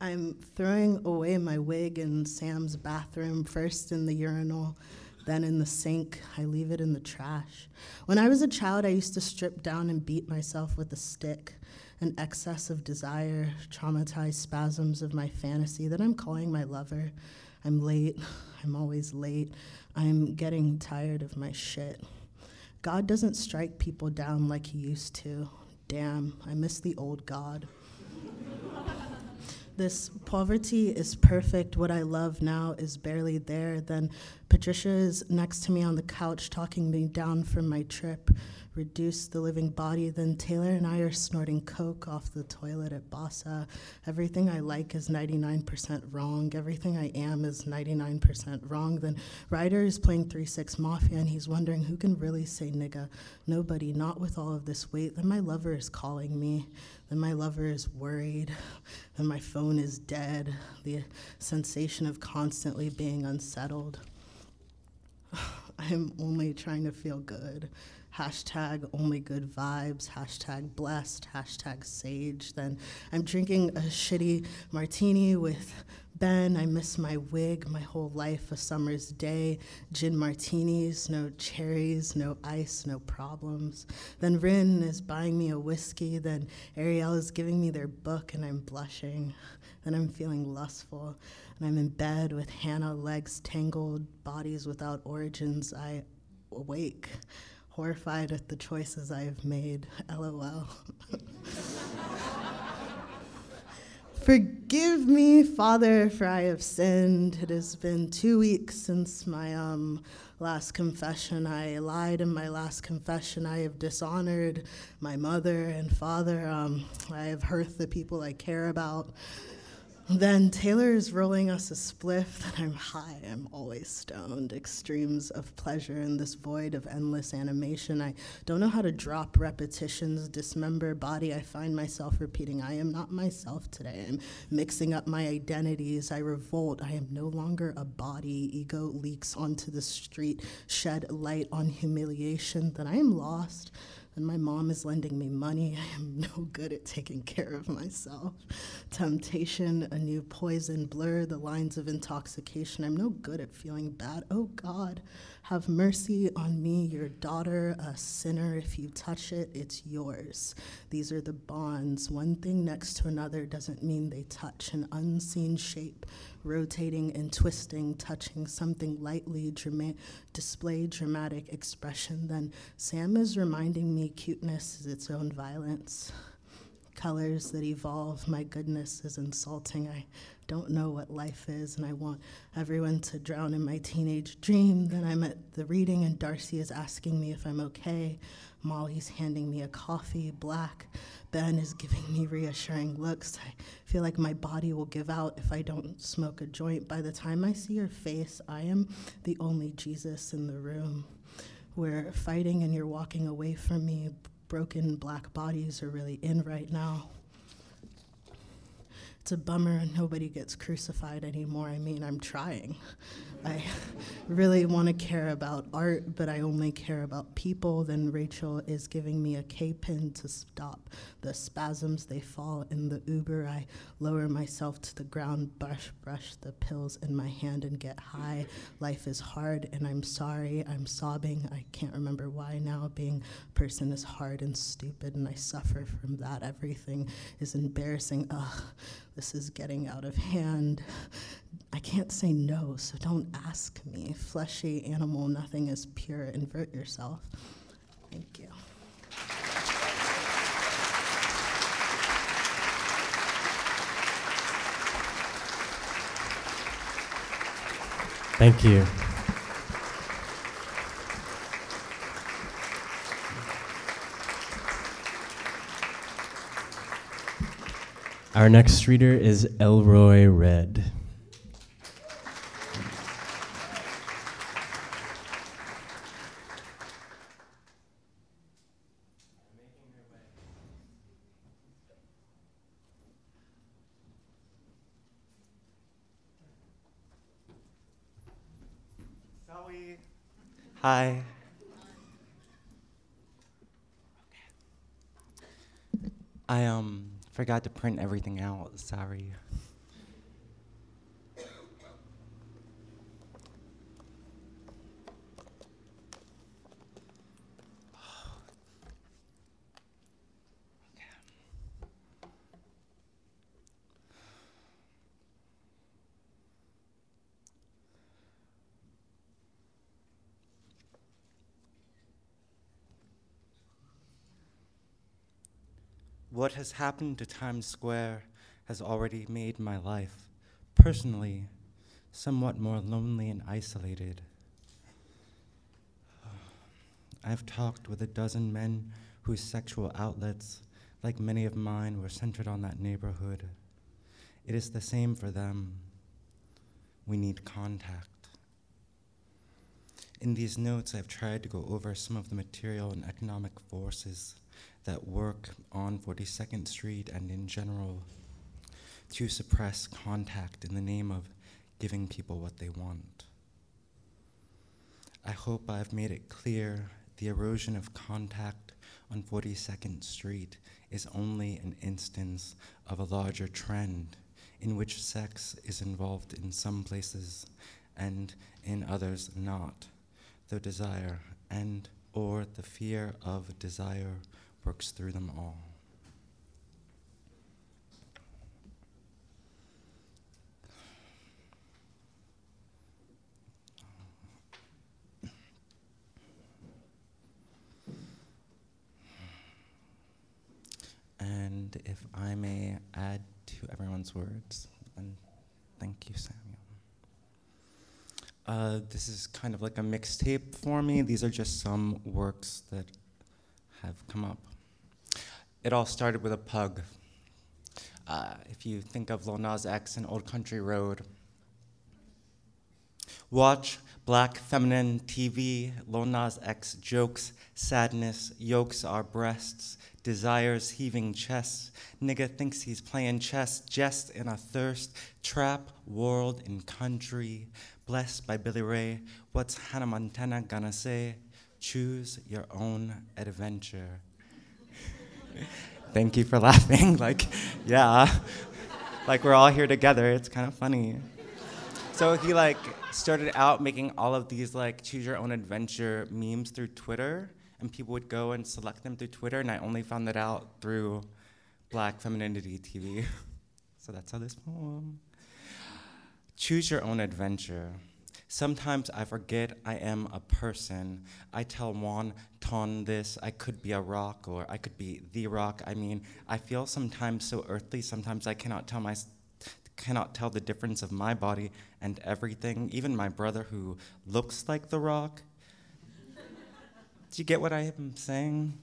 I'm throwing away my wig in Sam's bathroom, first in the urinal, then in the sink. I leave it in the trash. When I was a child, I used to strip down and beat myself with a stick an excess of desire, traumatized spasms of my fantasy that I'm calling my lover. I'm late. I'm always late. I'm getting tired of my shit. God doesn't strike people down like he used to. Damn, I miss the old God. This poverty is perfect. What I love now is barely there. Then Patricia is next to me on the couch, talking me down from my trip reduce the living body. Then Taylor and I are snorting coke off the toilet at Bassa. Everything I like is 99% wrong. Everything I am is 99% wrong. Then Ryder is playing 3 6 Mafia and he's wondering who can really say nigga. Nobody, not with all of this weight. Then my lover is calling me. Then my lover is worried. Then my phone is dead. The sensation of constantly being unsettled. I'm only trying to feel good hashtag only good vibes, hashtag blessed, hashtag sage. Then I'm drinking a shitty martini with Ben. I miss my wig, my whole life, a summer's day. Gin martinis, no cherries, no ice, no problems. Then Rin is buying me a whiskey. Then Ariel is giving me their book, and I'm blushing. Then I'm feeling lustful. And I'm in bed with Hannah, legs tangled, bodies without origins. I awake horrified at the choices I have made. LOL. Forgive me, Father, for I have sinned. It has been two weeks since my um, last confession. I lied in my last confession. I have dishonored my mother and father. Um, I have hurt the people I care about. Then Taylor is rolling us a spliff, and I'm high. I'm always stoned. Extremes of pleasure in this void of endless animation. I don't know how to drop repetitions, dismember body. I find myself repeating, I am not myself today. I'm mixing up my identities. I revolt. I am no longer a body. Ego leaks onto the street, shed light on humiliation. Then I am lost and my mom is lending me money. I am no good at taking care of myself. Temptation, a new poison, blur the lines of intoxication. I'm no good at feeling bad. Oh God, have mercy on me, your daughter, a sinner. If you touch it, it's yours. These are the bonds. One thing next to another doesn't mean they touch. An unseen shape rotating and twisting, touching something lightly, display dramatic expression, then Sam is reminding me cuteness is its own violence. Colors that evolve, my goodness is insulting. I don't know what life is, and I want everyone to drown in my teenage dream. Then I'm at the reading, and Darcy is asking me if I'm okay. Molly's handing me a coffee, black. Ben is giving me reassuring looks. I feel like my body will give out if I don't smoke a joint. By the time I see your face, I am the only Jesus in the room. We're fighting and you're walking away from me. Broken black bodies are really in right now. It's a bummer nobody gets crucified anymore. I mean, I'm trying. I really want to care about art, but I only care about people. Then Rachel is giving me a K pin to stop the spasms. They fall in the Uber. I lower myself to the ground, brush, brush the pills in my hand, and get high. Life is hard, and I'm sorry. I'm sobbing. I can't remember why now. Being a person is hard and stupid, and I suffer from that. Everything is embarrassing. Ugh, this is getting out of hand. I can't say no, so don't ask me. Fleshy animal, nothing is pure. Invert yourself. Thank you. Thank you. Our next reader is Elroy Red. Hi. I um forgot to print everything out. Sorry. What has happened to Times Square has already made my life, personally, somewhat more lonely and isolated. I've talked with a dozen men whose sexual outlets, like many of mine, were centered on that neighborhood. It is the same for them. We need contact. In these notes, I've tried to go over some of the material and economic forces that work on 42nd Street and in general to suppress contact in the name of giving people what they want. I hope I've made it clear the erosion of contact on 42nd Street is only an instance of a larger trend in which sex is involved in some places and in others not, though desire and or the fear of desire works through them all. And if I may add to everyone's words, and thank you, Samuel. Uh, this is kind of like a mixtape for me. These are just some works that have come up. It all started with a pug. Uh, if you think of Lil Nas X and Old Country Road, watch black feminine TV, Lil Nas X jokes, sadness, yokes our breasts, desires heaving chests. Nigga thinks he's playing chess, jest in a thirst, trap world in country, blessed by Billy Ray. What's Hannah Montana gonna say? Choose your own adventure. Thank you for laughing. like, yeah, like we're all here together. It's kind of funny. So he like started out making all of these like choose your own adventure memes through Twitter, and people would go and select them through Twitter, and I only found that out through Black Femininity TV. so that's how this poem. Choose your own adventure. Sometimes I forget I am a person. I tell Juan Ton this, I could be a rock or I could be the rock. I mean, I feel sometimes so earthly, sometimes I cannot tell my cannot tell the difference of my body and everything, even my brother who looks like the rock. Do you get what I am saying?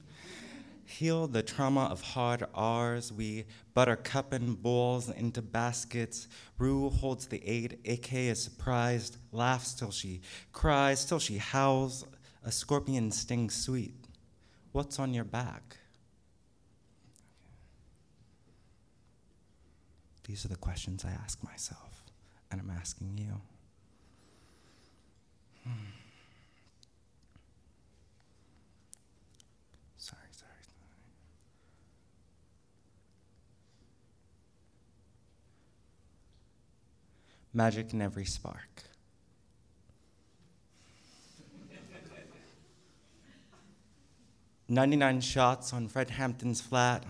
Heal the trauma of hard R's. We buttercup and bowls into baskets. Rue holds the eight. AK is surprised, laughs till she cries, till she howls. A scorpion stings sweet. What's on your back? These are the questions I ask myself, and I'm asking you. Hmm. Sorry, sorry. Magic in every spark. Ninety-nine shots on Fred Hampton's flat.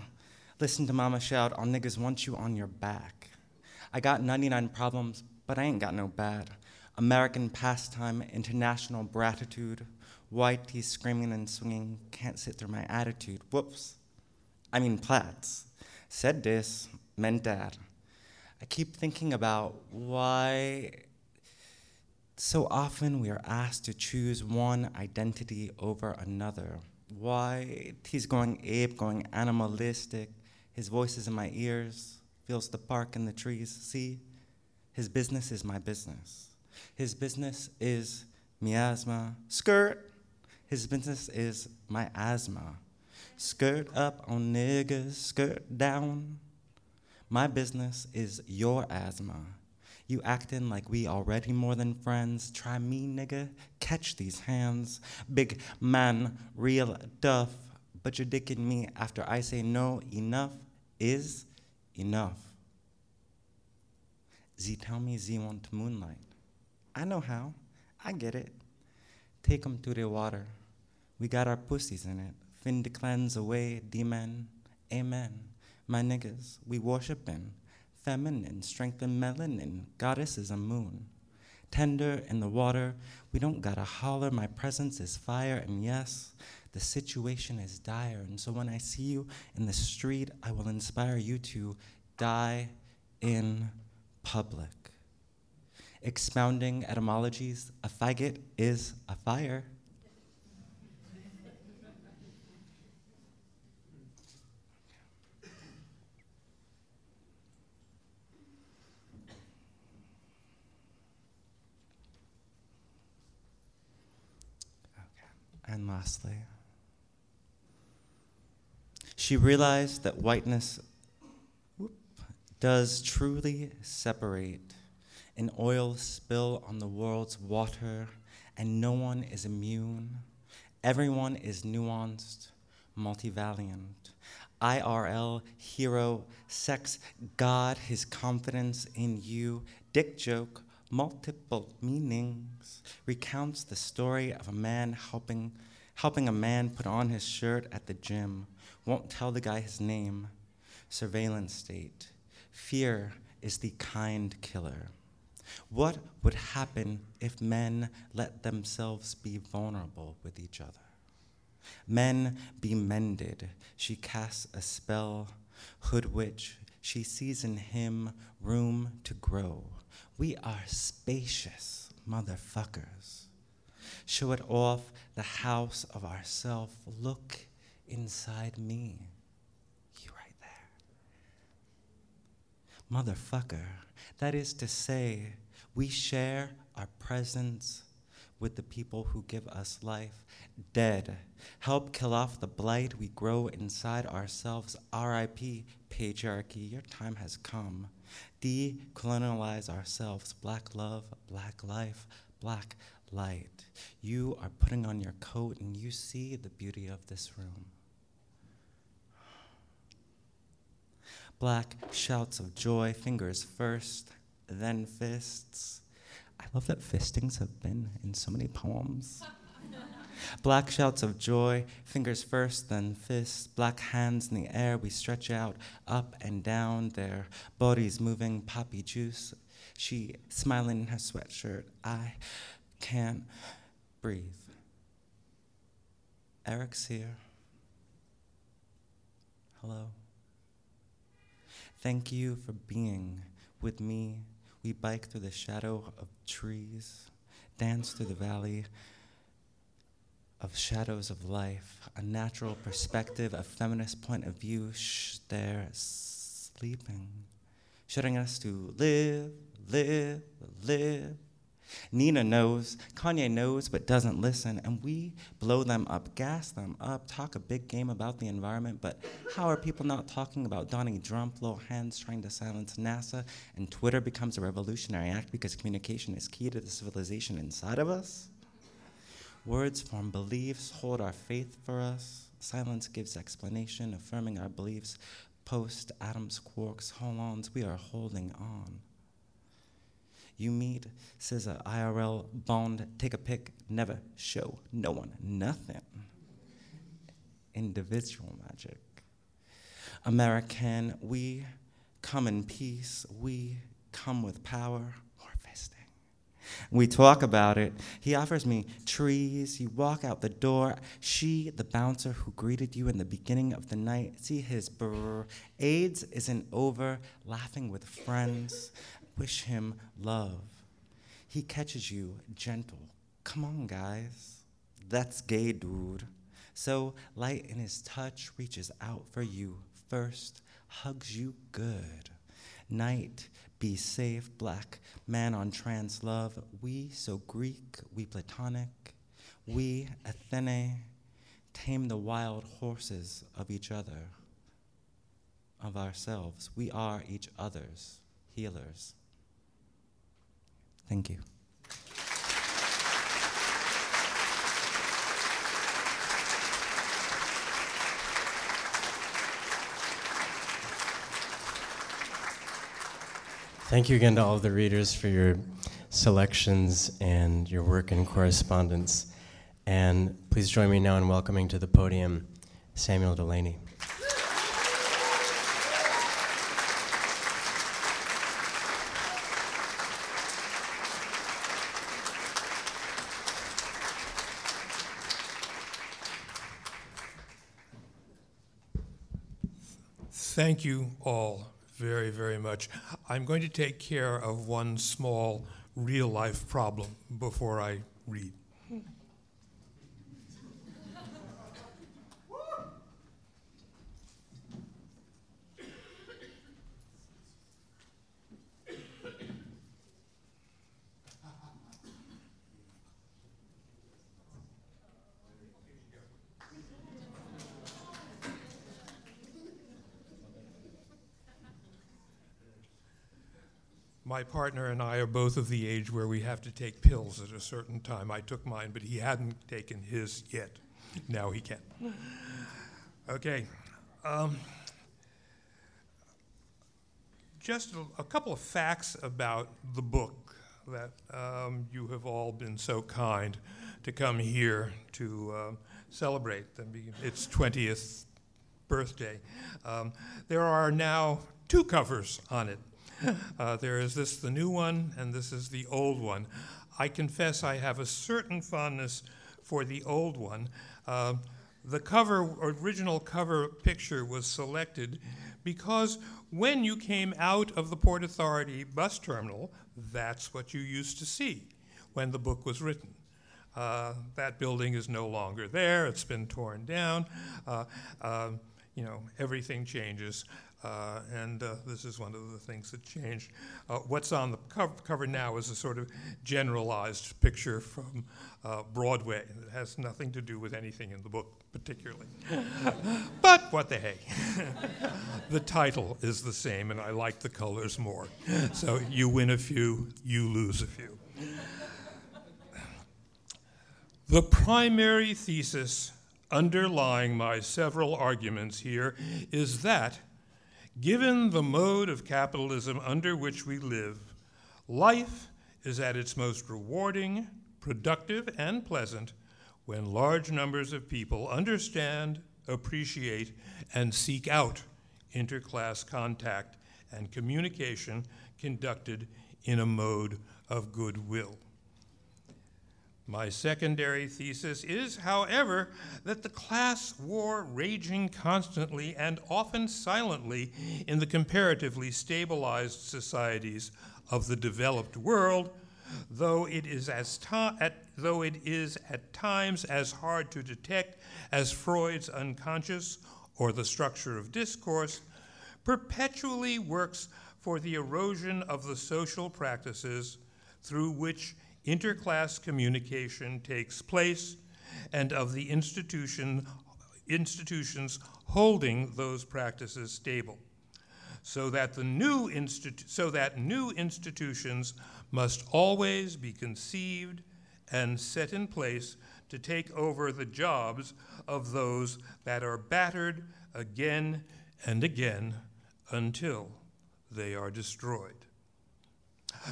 Listen to mama shout, all niggas want you on your back. I got 99 problems, but I ain't got no bad. American pastime, international gratitude. White tea screaming and swinging, can't sit through my attitude. Whoops. I mean, plats. Said this, meant that. I keep thinking about why so often we are asked to choose one identity over another. Why he's going ape, going animalistic. His voice is in my ears, feels the bark in the trees. See, his business is my business. His business is miasma. Skirt. His business is my asthma. Skirt up on niggas, skirt down. My business is your asthma. You acting like we already more than friends. Try me, nigga. Catch these hands. Big man, real duff. But you're dicking me after I say no, enough is enough. Z tell me Z want moonlight. I know how. I get it. Take 'em to the water. We got our pussies in it. Fin to cleanse away demon. Amen. My niggas, we worshipin'. Feminine, strengthen melanin. Goddess is a moon. Tender in the water. We don't gotta holler. My presence is fire. And yes, the situation is dire. And so when I see you in the street, I will inspire you to die in public. Expounding etymologies, a faggot is a fire. And lastly, she realized that whiteness whoop, does truly separate an oil spill on the world's water, and no one is immune. Everyone is nuanced, multivaliant. IRL, hero, sex, God, his confidence in you, dick joke, multiple meanings, recounts the story of a man helping, helping a man put on his shirt at the gym, won't tell the guy his name, surveillance state. Fear is the kind killer. What would happen if men let themselves be vulnerable with each other? Men be mended. She casts a spell, hood witch. She sees in him room to grow. We are spacious motherfuckers. Show it off the house of ourself. Look inside me. You right there. Motherfucker. That is to say, we share our presence with the people who give us life. Dead. Help kill off the blight we grow inside ourselves. RIP, patriarchy, your time has come. Decolonialize ourselves. Black love, black life, black light. You are putting on your coat and you see the beauty of this room. Black shouts of joy, fingers first, then fists. I love that fistings have been in so many poems. Black shouts of joy, fingers first, then fists. Black hands in the air, we stretch out up and down, their bodies moving, poppy juice. She smiling in her sweatshirt. I can't breathe. Eric's here. Hello. Thank you for being with me. We bike through the shadow of trees, dance through the valley of shadows of life, a natural perspective, a feminist point of view, shh, there, sleeping, shutting us to live, live, live. Nina knows, Kanye knows, but doesn't listen, and we blow them up, gas them up, talk a big game about the environment, but how are people not talking about Donald Trump, little hands trying to silence NASA, and Twitter becomes a revolutionary act because communication is key to the civilization inside of us? Words form beliefs, hold our faith for us. Silence gives explanation, affirming our beliefs. Post atoms, quarks, holons, we are holding on. You meet, says a IRL bond, take a pic, never show no one nothing. Individual magic. American, we come in peace, we come with power. We talk about it. He offers me trees. You walk out the door. She, the bouncer who greeted you in the beginning of the night, see his brr. AIDS isn't over, laughing with friends wish him love. He catches you gentle. Come on, guys. That's gay, dude. So, light in his touch reaches out for you first, hugs you good. Night, be safe, black man on trans love. We so Greek, we Platonic. We, Athene, tame the wild horses of each other, of ourselves. We are each other's healers. Thank you. Thank you again to all of the readers for your selections and your work and correspondence. And please join me now in welcoming to the podium Samuel Delany. Thank you all very, very much. I'm going to take care of one small real life problem before I read. My partner and I are both of the age where we have to take pills at a certain time. I took mine, but he hadn't taken his yet. Now he can. Okay. Um, just a, a, couple of facts about the book that um, you have all been so kind to come here to uh, celebrate its 20th birthday. Um, there are now two covers on it. Uh, there is this, the new one, and this is the old one. I confess I have a certain fondness for the old one. Uh, the cover, original cover picture was selected because when you came out of the Port Authority bus terminal, that's what you used to see when the book was written. Uh, that building is no longer there, it's been torn down. Uh, uh, you know, everything changes. Uh, and uh, this is one of the things that changed. Uh, what's on the cover, cover, now is a sort of generalized picture from uh, Broadway. It has nothing to do with anything in the book, particularly. but what the hey. the title is the same, and I like the colors more. So you win a few, you lose a few. The primary thesis underlying my several arguments here is that Given the mode of capitalism under which we live, life is at its most rewarding, productive, and pleasant when large numbers of people understand, appreciate, and seek out interclass contact and communication conducted in a mode of goodwill. My secondary thesis is, however, that the class war raging constantly and often silently in the comparatively stabilized societies of the developed world, though it is, as at, though it is at times as hard to detect as Freud's unconscious or the structure of discourse, perpetually works for the erosion of the social practices through which interclass communication takes place and of the institution, institutions holding those practices stable. So that, the new institu- so that new institutions must always be conceived and set in place to take over the jobs of those that are battered again and again until they are destroyed.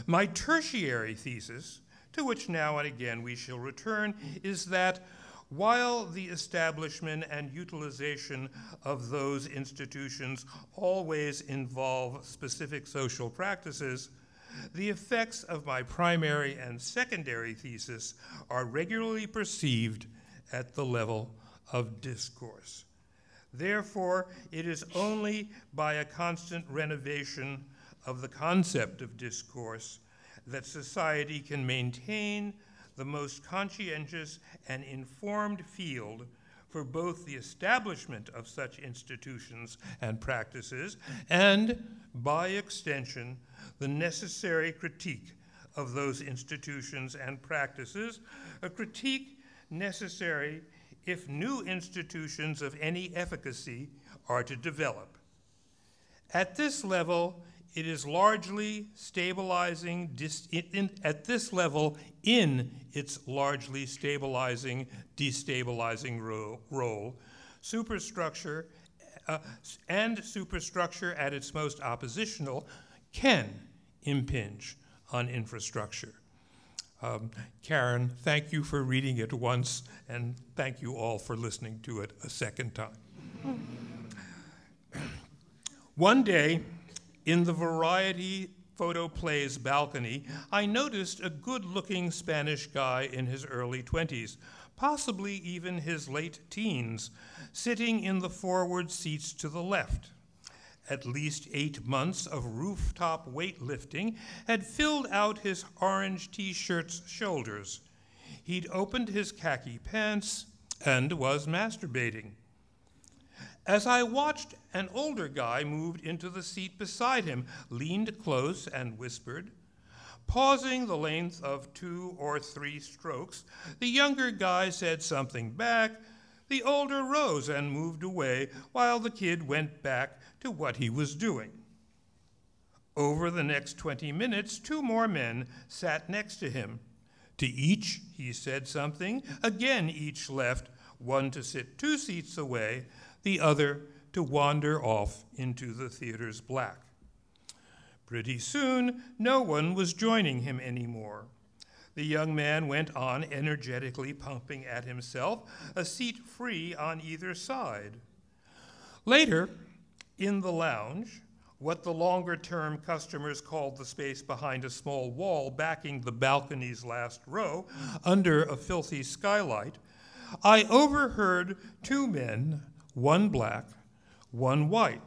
My tertiary thesis, to which now and again we shall return, is that while the establishment and utilization of those institutions always involve specific social practices, the effects of my primary and secondary thesis are regularly perceived at the level of discourse. Therefore, it is only by a constant renovation of the concept of discourse that society can maintain the most conscientious and informed field for both the establishment of such institutions and practices and, by extension, the necessary critique of those institutions and practices, a critique necessary if new institutions of any efficacy are to develop. At this level, it is largely stabilizing, dis, in, at this level, in its largely stabilizing, destabilizing ro- role, superstructure uh, and superstructure at its most oppositional can impinge on infrastructure. Um, Karen, thank you for reading it once, and thank you all for listening to it a second time. One day, in the Variety Photoplays balcony, I noticed a good looking Spanish guy in his early 20s, possibly even his late teens, sitting in the forward seats to the left. At least eight months of rooftop weightlifting had filled out his orange t shirt's shoulders. He'd opened his khaki pants and was masturbating. As I watched, an older guy moved into the seat beside him, leaned close, and whispered. Pausing the length of two or three strokes, the younger guy said something back. The older rose and moved away, while the kid went back to what he was doing. Over the next 20 minutes, two more men sat next to him. To each, he said something. Again, each left, one to sit two seats away, the other to wander off into the theater's black. Pretty soon, no one was joining him anymore. The young man went on energetically pumping at himself, a seat free on either side. Later, in the lounge, what the longer term customers called the space behind a small wall backing the balcony's last row, under a filthy skylight, I overheard two men, one black, one white.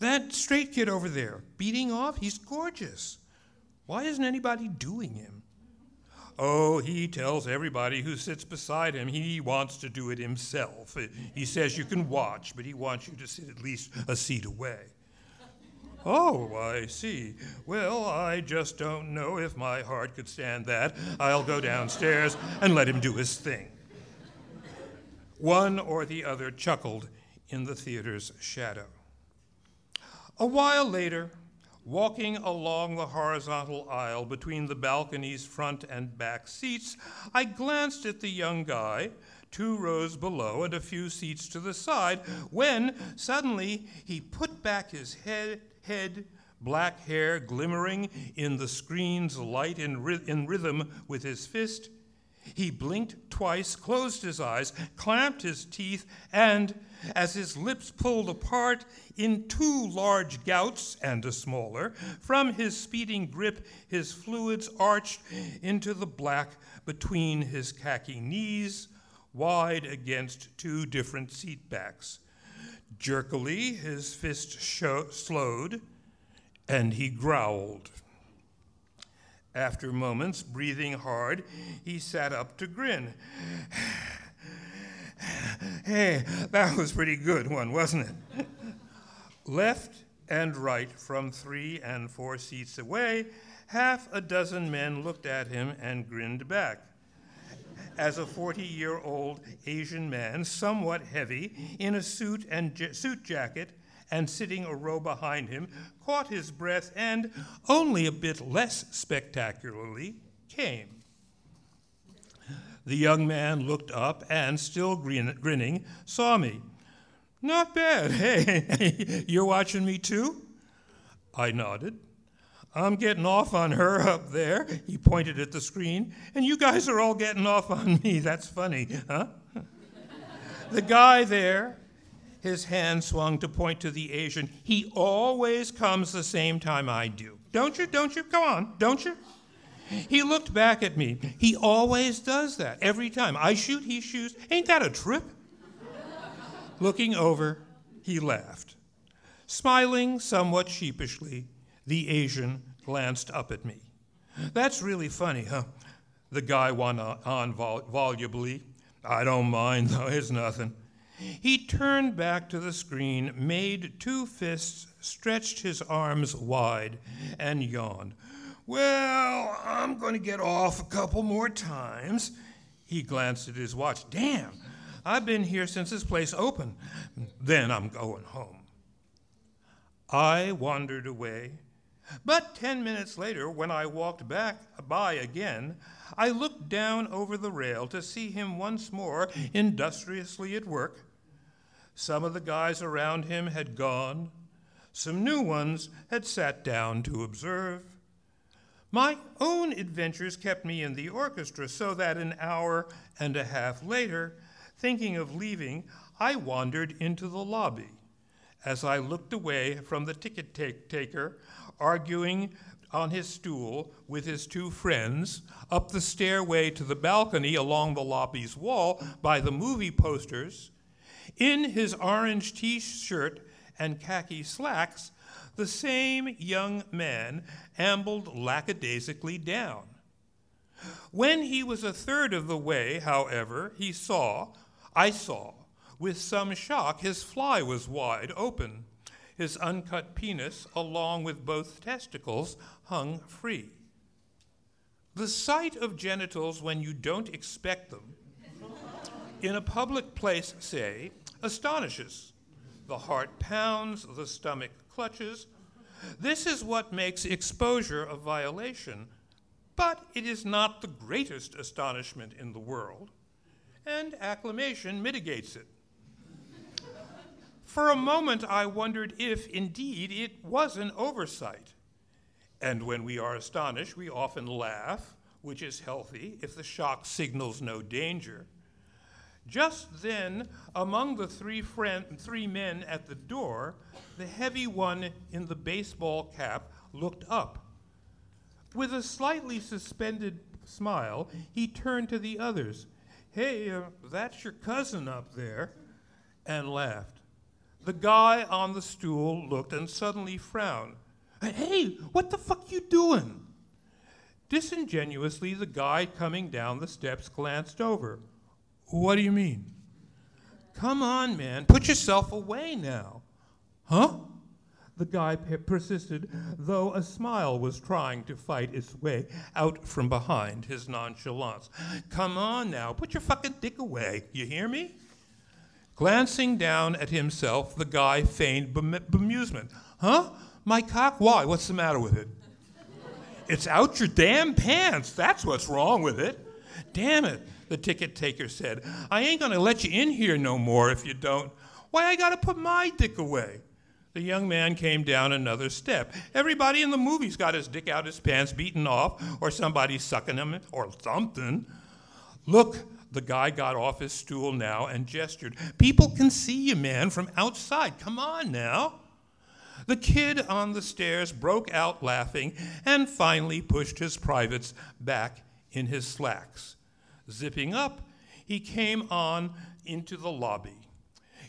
That straight kid over there, beating off, he's gorgeous. Why isn't anybody doing him? Oh, he tells everybody who sits beside him he wants to do it himself. He says you can watch, but he wants you to sit at least a seat away. Oh, I see. Well, I just don't know if my heart could stand that. I'll go downstairs and let him do his thing. One or the other chuckled in the theater's shadow. A while later, Walking along the horizontal aisle between the balcony's front and back seats, I glanced at the young guy, two rows below and a few seats to the side, when suddenly he put back his head, head black hair glimmering in the screen's light in, ry- in rhythm with his fist. He blinked twice, closed his eyes, clamped his teeth, and as his lips pulled apart in two large gouts and a smaller, from his speeding grip, his fluids arched into the black between his khaki knees, wide against two different seat backs. Jerkily, his fist sho- slowed, and he growled. After moments, breathing hard, he sat up to grin. hey, that was pretty good one, wasn't it? Left and right from three and four seats away, Half a dozen men looked at him and grinned back. As a 40 year old Asian man, somewhat heavy, in a suit and suit jacket, and sitting a row behind him, caught his breath and, only a bit less spectacularly, came. The young man looked up and, still grin- grinning, saw me. Not bad. Hey, you're watching me too? I nodded. I'm getting off on her up there. He pointed at the screen. And you guys are all getting off on me. That's funny, huh? the guy there, his hand swung to point to the Asian. He always comes the same time I do. Don't you? Don't you? Come on, don't you? He looked back at me. He always does that every time. I shoot, he shoots. Ain't that a trip? Looking over, he laughed. Smiling somewhat sheepishly, the Asian glanced up at me. That's really funny, huh? The guy went on vol- volubly. I don't mind, though, it's nothing. He turned back to the screen, made two fists, stretched his arms wide, and yawned. Well, I'm going to get off a couple more times. He glanced at his watch. Damn, I've been here since this place opened. Then I'm going home. I wandered away. But ten minutes later, when I walked back by again, I looked down over the rail to see him once more industriously at work. Some of the guys around him had gone, some new ones had sat down to observe. My own adventures kept me in the orchestra, so that an hour and a half later, thinking of leaving, I wandered into the lobby. As I looked away from the ticket take- taker, arguing on his stool with his two friends, up the stairway to the balcony along the lobby's wall by the movie posters, in his orange t shirt and khaki slacks, the same young man ambled lackadaisically down. When he was a third of the way, however, he saw, I saw, with some shock, his fly was wide open. His uncut penis, along with both testicles, hung free. The sight of genitals when you don't expect them, in a public place, say, astonishes. The heart pounds, the stomach clutches. This is what makes exposure a violation, but it is not the greatest astonishment in the world, and acclamation mitigates it. For a moment, I wondered if, indeed, it was an oversight. And when we are astonished, we often laugh, which is healthy if the shock signals no danger. Just then, among the three, friend, three men at the door, the heavy one in the baseball cap looked up. With a slightly suspended smile, he turned to the others. Hey, uh, that's your cousin up there, and laughed. The guy on the stool looked and suddenly frowned. Hey, what the fuck you doing? Disingenuously, the guy coming down the steps glanced over. What do you mean? Come on, man, put yourself away now. Huh? The guy pe- persisted, though a smile was trying to fight its way out from behind his nonchalance. Come on now, put your fucking dick away. You hear me? Glancing down at himself, the guy feigned bem- bemusement. Huh? My cock? Why? What's the matter with it? it's out your damn pants. That's what's wrong with it. Damn it, the ticket taker said. I ain't gonna let you in here no more if you don't. Why, I gotta put my dick away. The young man came down another step. Everybody in the movie's got his dick out his pants, beaten off, or somebody sucking him, or something. Look, the guy got off his stool now and gestured. People can see you, man, from outside. Come on now. The kid on the stairs broke out laughing and finally pushed his privates back in his slacks. Zipping up, he came on into the lobby.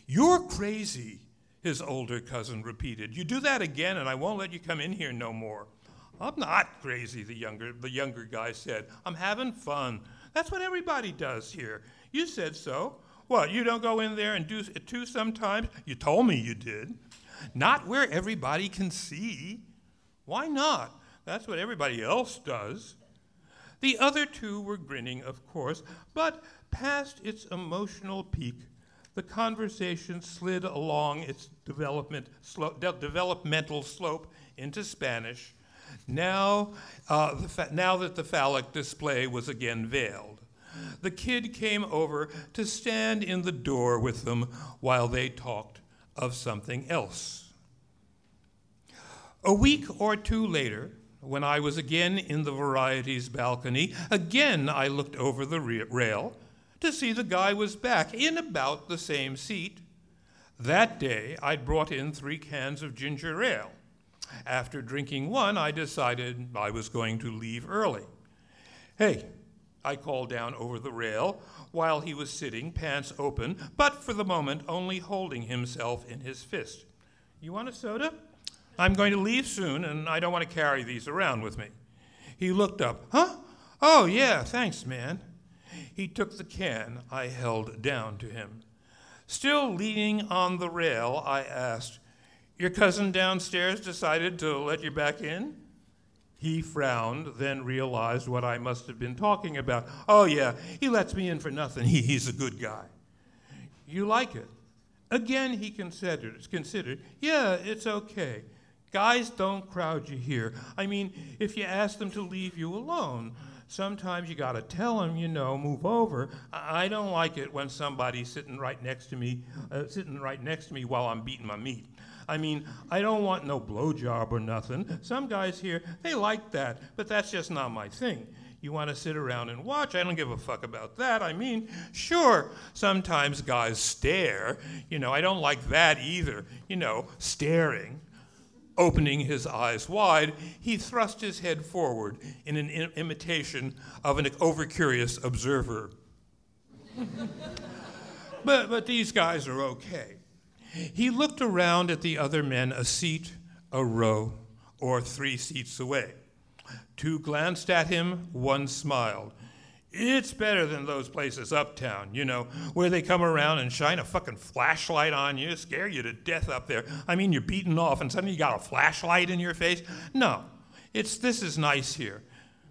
You're crazy, his older cousin repeated. You do that again, and I won't let you come in here no more. I'm not crazy, the younger, the younger guy said. I'm having fun. That's what everybody does here. You said so. What, you don't go in there and do it too sometimes? You told me you did. Not where everybody can see. Why not? That's what everybody else does. The other two were grinning, of course, but past its emotional peak, the conversation slid along its development slo- de- developmental slope into Spanish. Now, uh, fa- now that the phallic display was again veiled, the kid came over to stand in the door with them while they talked of something else. A week or two later, when I was again in the variety's balcony, again I looked over the rail to see the guy was back in about the same seat. That day, I'd brought in three cans of ginger ale. After drinking one, I decided I was going to leave early. Hey, I called down over the rail while he was sitting, pants open, but for the moment only holding himself in his fist. You want a soda? I'm going to leave soon, and I don't want to carry these around with me. He looked up. Huh? Oh, yeah, thanks, man. He took the can I held down to him. Still leaning on the rail, I asked, Your cousin downstairs decided to let you back in? He frowned, then realized what I must have been talking about. Oh, yeah, he lets me in for nothing. He, he's a good guy. You like it? Again, he considered, considered, Yeah, it's okay. Guys don't crowd you here. I mean, if you ask them to leave you alone, sometimes you got to tell them, you know, move over. I don't like it when somebody's sitting right next to me, uh, sitting right next to me while I'm beating my meat. I mean, I don't want no blowjob or nothing. Some guys here, they like that, but that's just not my thing. You want to sit around and watch? I don't give a fuck about that. I mean, sure, sometimes guys stare. You know, I don't like that either. You know, staring. Opening his eyes wide, he thrust his head forward in an Im- imitation of an overcurious observer. but, but these guys are okay. He looked around at the other men a seat, a row, or three seats away. Two glanced at him, one smiled. It's better than those places uptown, you know, where they come around and shine a fucking flashlight on you, scare you to death up there. I mean, you're beaten off and suddenly you got a flashlight in your face. No, it's this is nice here.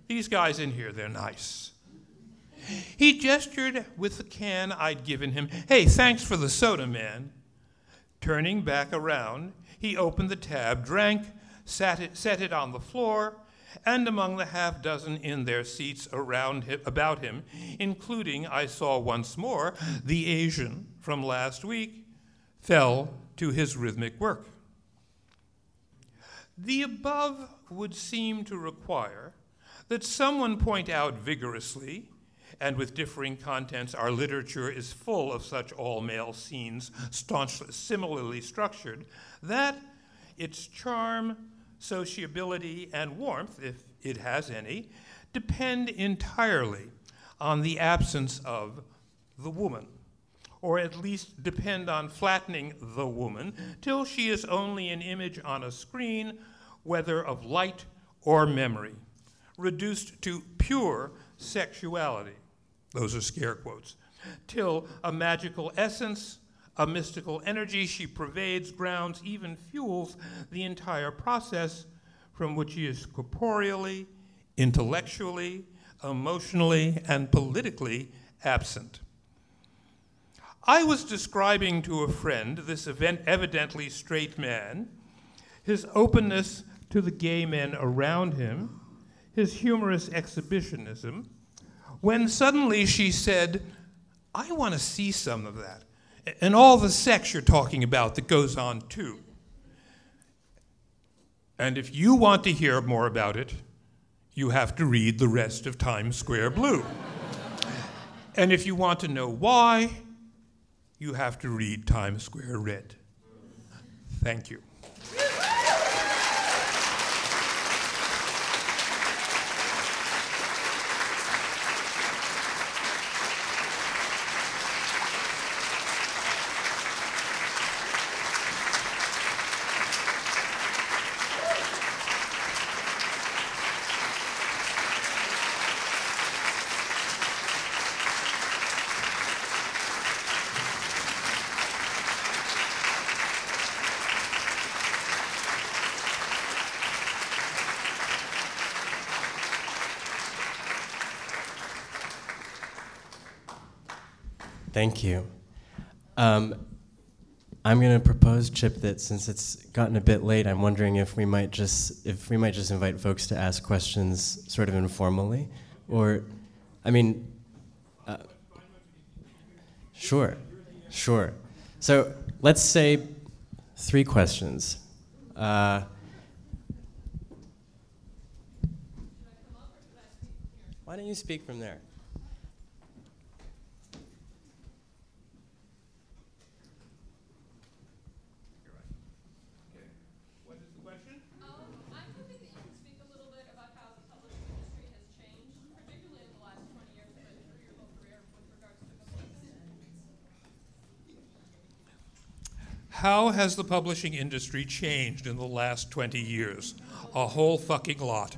These guys in here, they're nice. He gestured with the can I'd given him. Hey, thanks for the soda, man. Turning back around, he opened the tab, drank, sat it, set it on the floor, and among the half dozen in their seats around him, about him, including, I saw once more, the Asian from last week, fell to his rhythmic work. The above would seem to require that someone point out vigorously, and with differing contents, our literature is full of such all male scenes, staunchly, similarly structured, that its charm, sociability, and warmth, if it has any, depend entirely on the absence of the woman, or at least depend on flattening the woman till she is only an image on a screen, whether of light or memory, reduced to pure sexuality. Those are scare quotes. Till a magical essence a mystical energy she pervades, grounds, even fuels the entire process from which she is corporeally, intellectually, emotionally, and politically absent. I was describing to a friend this event, evidently straight man, his openness to the gay men around him, his humorous exhibitionism, when suddenly she said, I want to see some of that and all the sex you're talking about that goes on too. And if you want to hear more about it, you have to read the rest of Times Square Blue. and if you want to know why, you have to read Times Square Red. Thank you. Thank you. Um, I'm going to propose, Chip, that since it's gotten a bit late, I'm wondering if we might just if we might just invite folks to ask questions sort of informally, or, I mean, uh, sure, sure. So let's say three questions. Uh, why don't you speak from there? What is the question? Um, I'm hoping that you can speak a little bit about how the publishing industry has changed, particularly in the last 20 years, but through your whole career with regards to books. How has the publishing industry changed in the last 20 years? A whole fucking lot.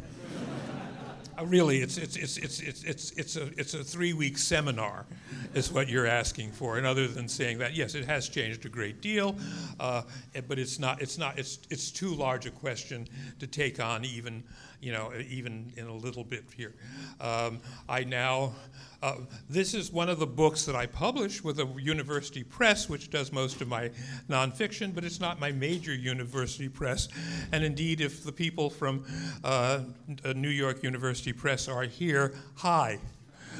Uh, really, it's, it's, it's, it's, it's, it's, it's a, it's a three week seminar, is what you're asking for. And other than saying that, yes, it has changed a great deal, uh, eh, but it's not, it's, not it's, it's too large a question to take on even, you know, even in a little bit here. Um, I now, uh, this is one of the books that I publish with a university press, which does most of my nonfiction, but it's not my major university press. And indeed, if the people from uh, New York University Press are here, hi.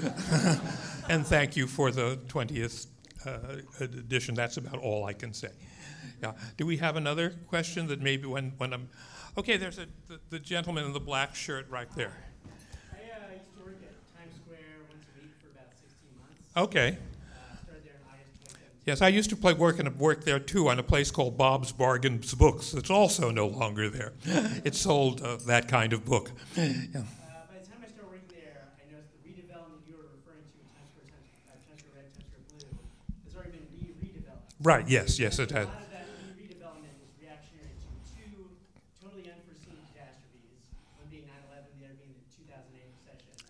and thank you for the 20th uh, edition. That's about all I can say. Yeah. Do we have another question that maybe when, when I'm. Okay, there's a, the, the gentleman in the black shirt right there. I uh, used to work at Times Square once a week for about 16 months. Okay. Uh, there in August 2017. Yes, I used to play work and work there too on a place called Bob's Bargains Books. It's also no longer there. It sold uh, that kind of book. Yeah. Uh, by the time I started working there, I noticed the redevelopment you were referring to, Times Square, Times, uh, Times Square Red, Times Square Blue, has already been re- redeveloped. Right, yes, yes, it has. lot of that re- redevelopment is reactionary to two totally unforeseen catastrophes, one being 9/11, the other being the 2008 recession. Right, right. The question is, is to what extent do you think the rede- redevelopment is a, was hindering the initial quote unquote moralizing family values agenda of the initial developments, or was it um, accelerated by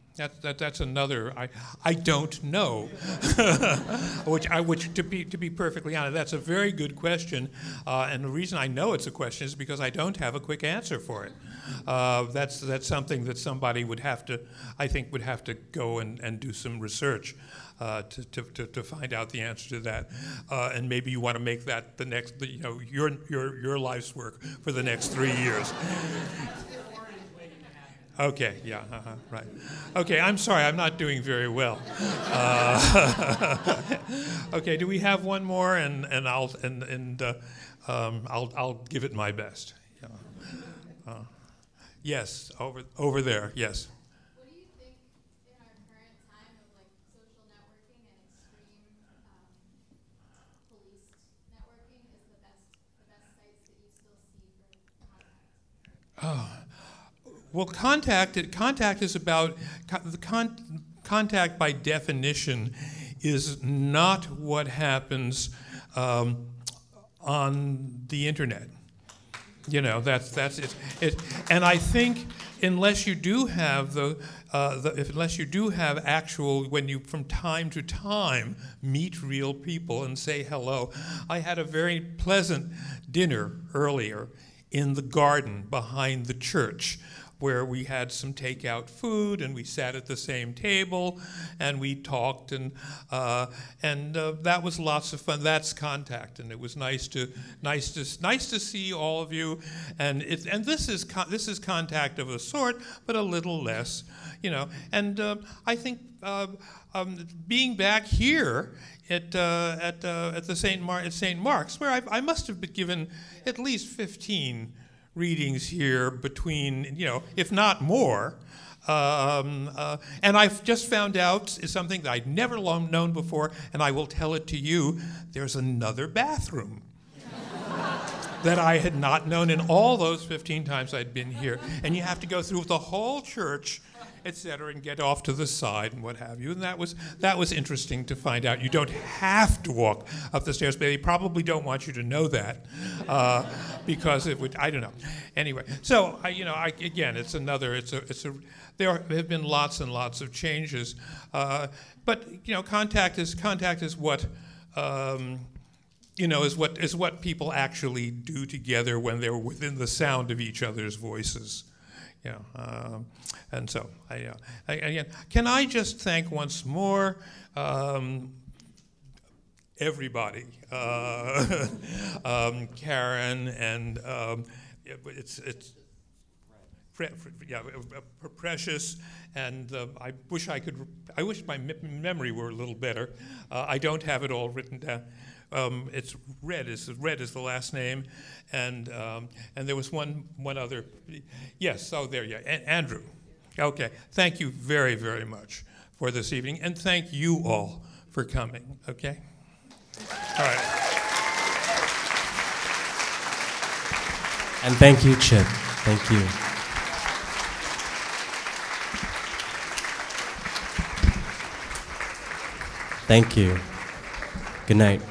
That, that, that's another. I, I don't know. which I which to be to be perfectly honest, that's a very good question. Uh, and the reason I know it's a question is because I don't have a quick answer for it. Uh, that's that's something that somebody would have to, I think, would have to go and, and do some research. Uh, to, to, to, find out the answer to that, uh, and maybe you want to make that the next, you know, your your your life's work for the next three years. Okay, yeah, uh-huh, right. Okay, I'm sorry, I'm not doing very well. Uh, okay, do we have one more? And, and I'll and and uh, um, I'll I'll give it my best. Yeah. Uh, yes, over over there. Yes. What Well, contact contact is about the con, contact by definition is not what happens um, on the internet. You know that's that's it. it and I think unless you do have the, uh, the if, unless you do have actual when you from time to time meet real people and say hello. I had a very pleasant dinner earlier in the garden behind the church where we had some takeout food and we sat at the same table and we talked and uh, and uh, that was lots of fun. That's contact, and it was nice to nice to nice to see all of you. And it and this is con- this is contact of a sort, but a little less, you know. And uh, I think. Uh, um, being back here at, uh, at, uh, at the St. Mar- at St. Mark's, where I, I must have been given at least 15 readings here between, you know, if not more. Um, uh, and I've just found out is something that I'd never known before, and I will tell it to you. There's another bathroom. that I had not known in all those 15 times I'd been here. And you have to go through the whole church, et cetera, and get off to the side and what have you. And that was, that was interesting to find out. You don't have to walk up the stairs, but they probably don't want you to know that uh, because it would, I don't know. Anyway, so, I, you know, I, again, it's another, it's a, it's a, there have been lots and lots of changes. Uh, but, you know, contact is, contact is what, um, you know, is what is what people actually do together when they're within the sound of each other's voices. You know, um, and so I, uh, I, again, can I just thank once more um, everybody, uh, um, Karen, and um, it- it's it's. Pre- yeah, uh, uh, precious, and uh, I wish I could. I wish my me- memory were a little better. Uh, I don't have it all written down. Um, it's Red is Red is the last name, and um, and there was one one other. Yes, oh there, yeah, A- Andrew. Okay, thank you very very much for this evening, and thank you all for coming. Okay, all right. And thank you, Chip. Thank you. Thank you. Good night.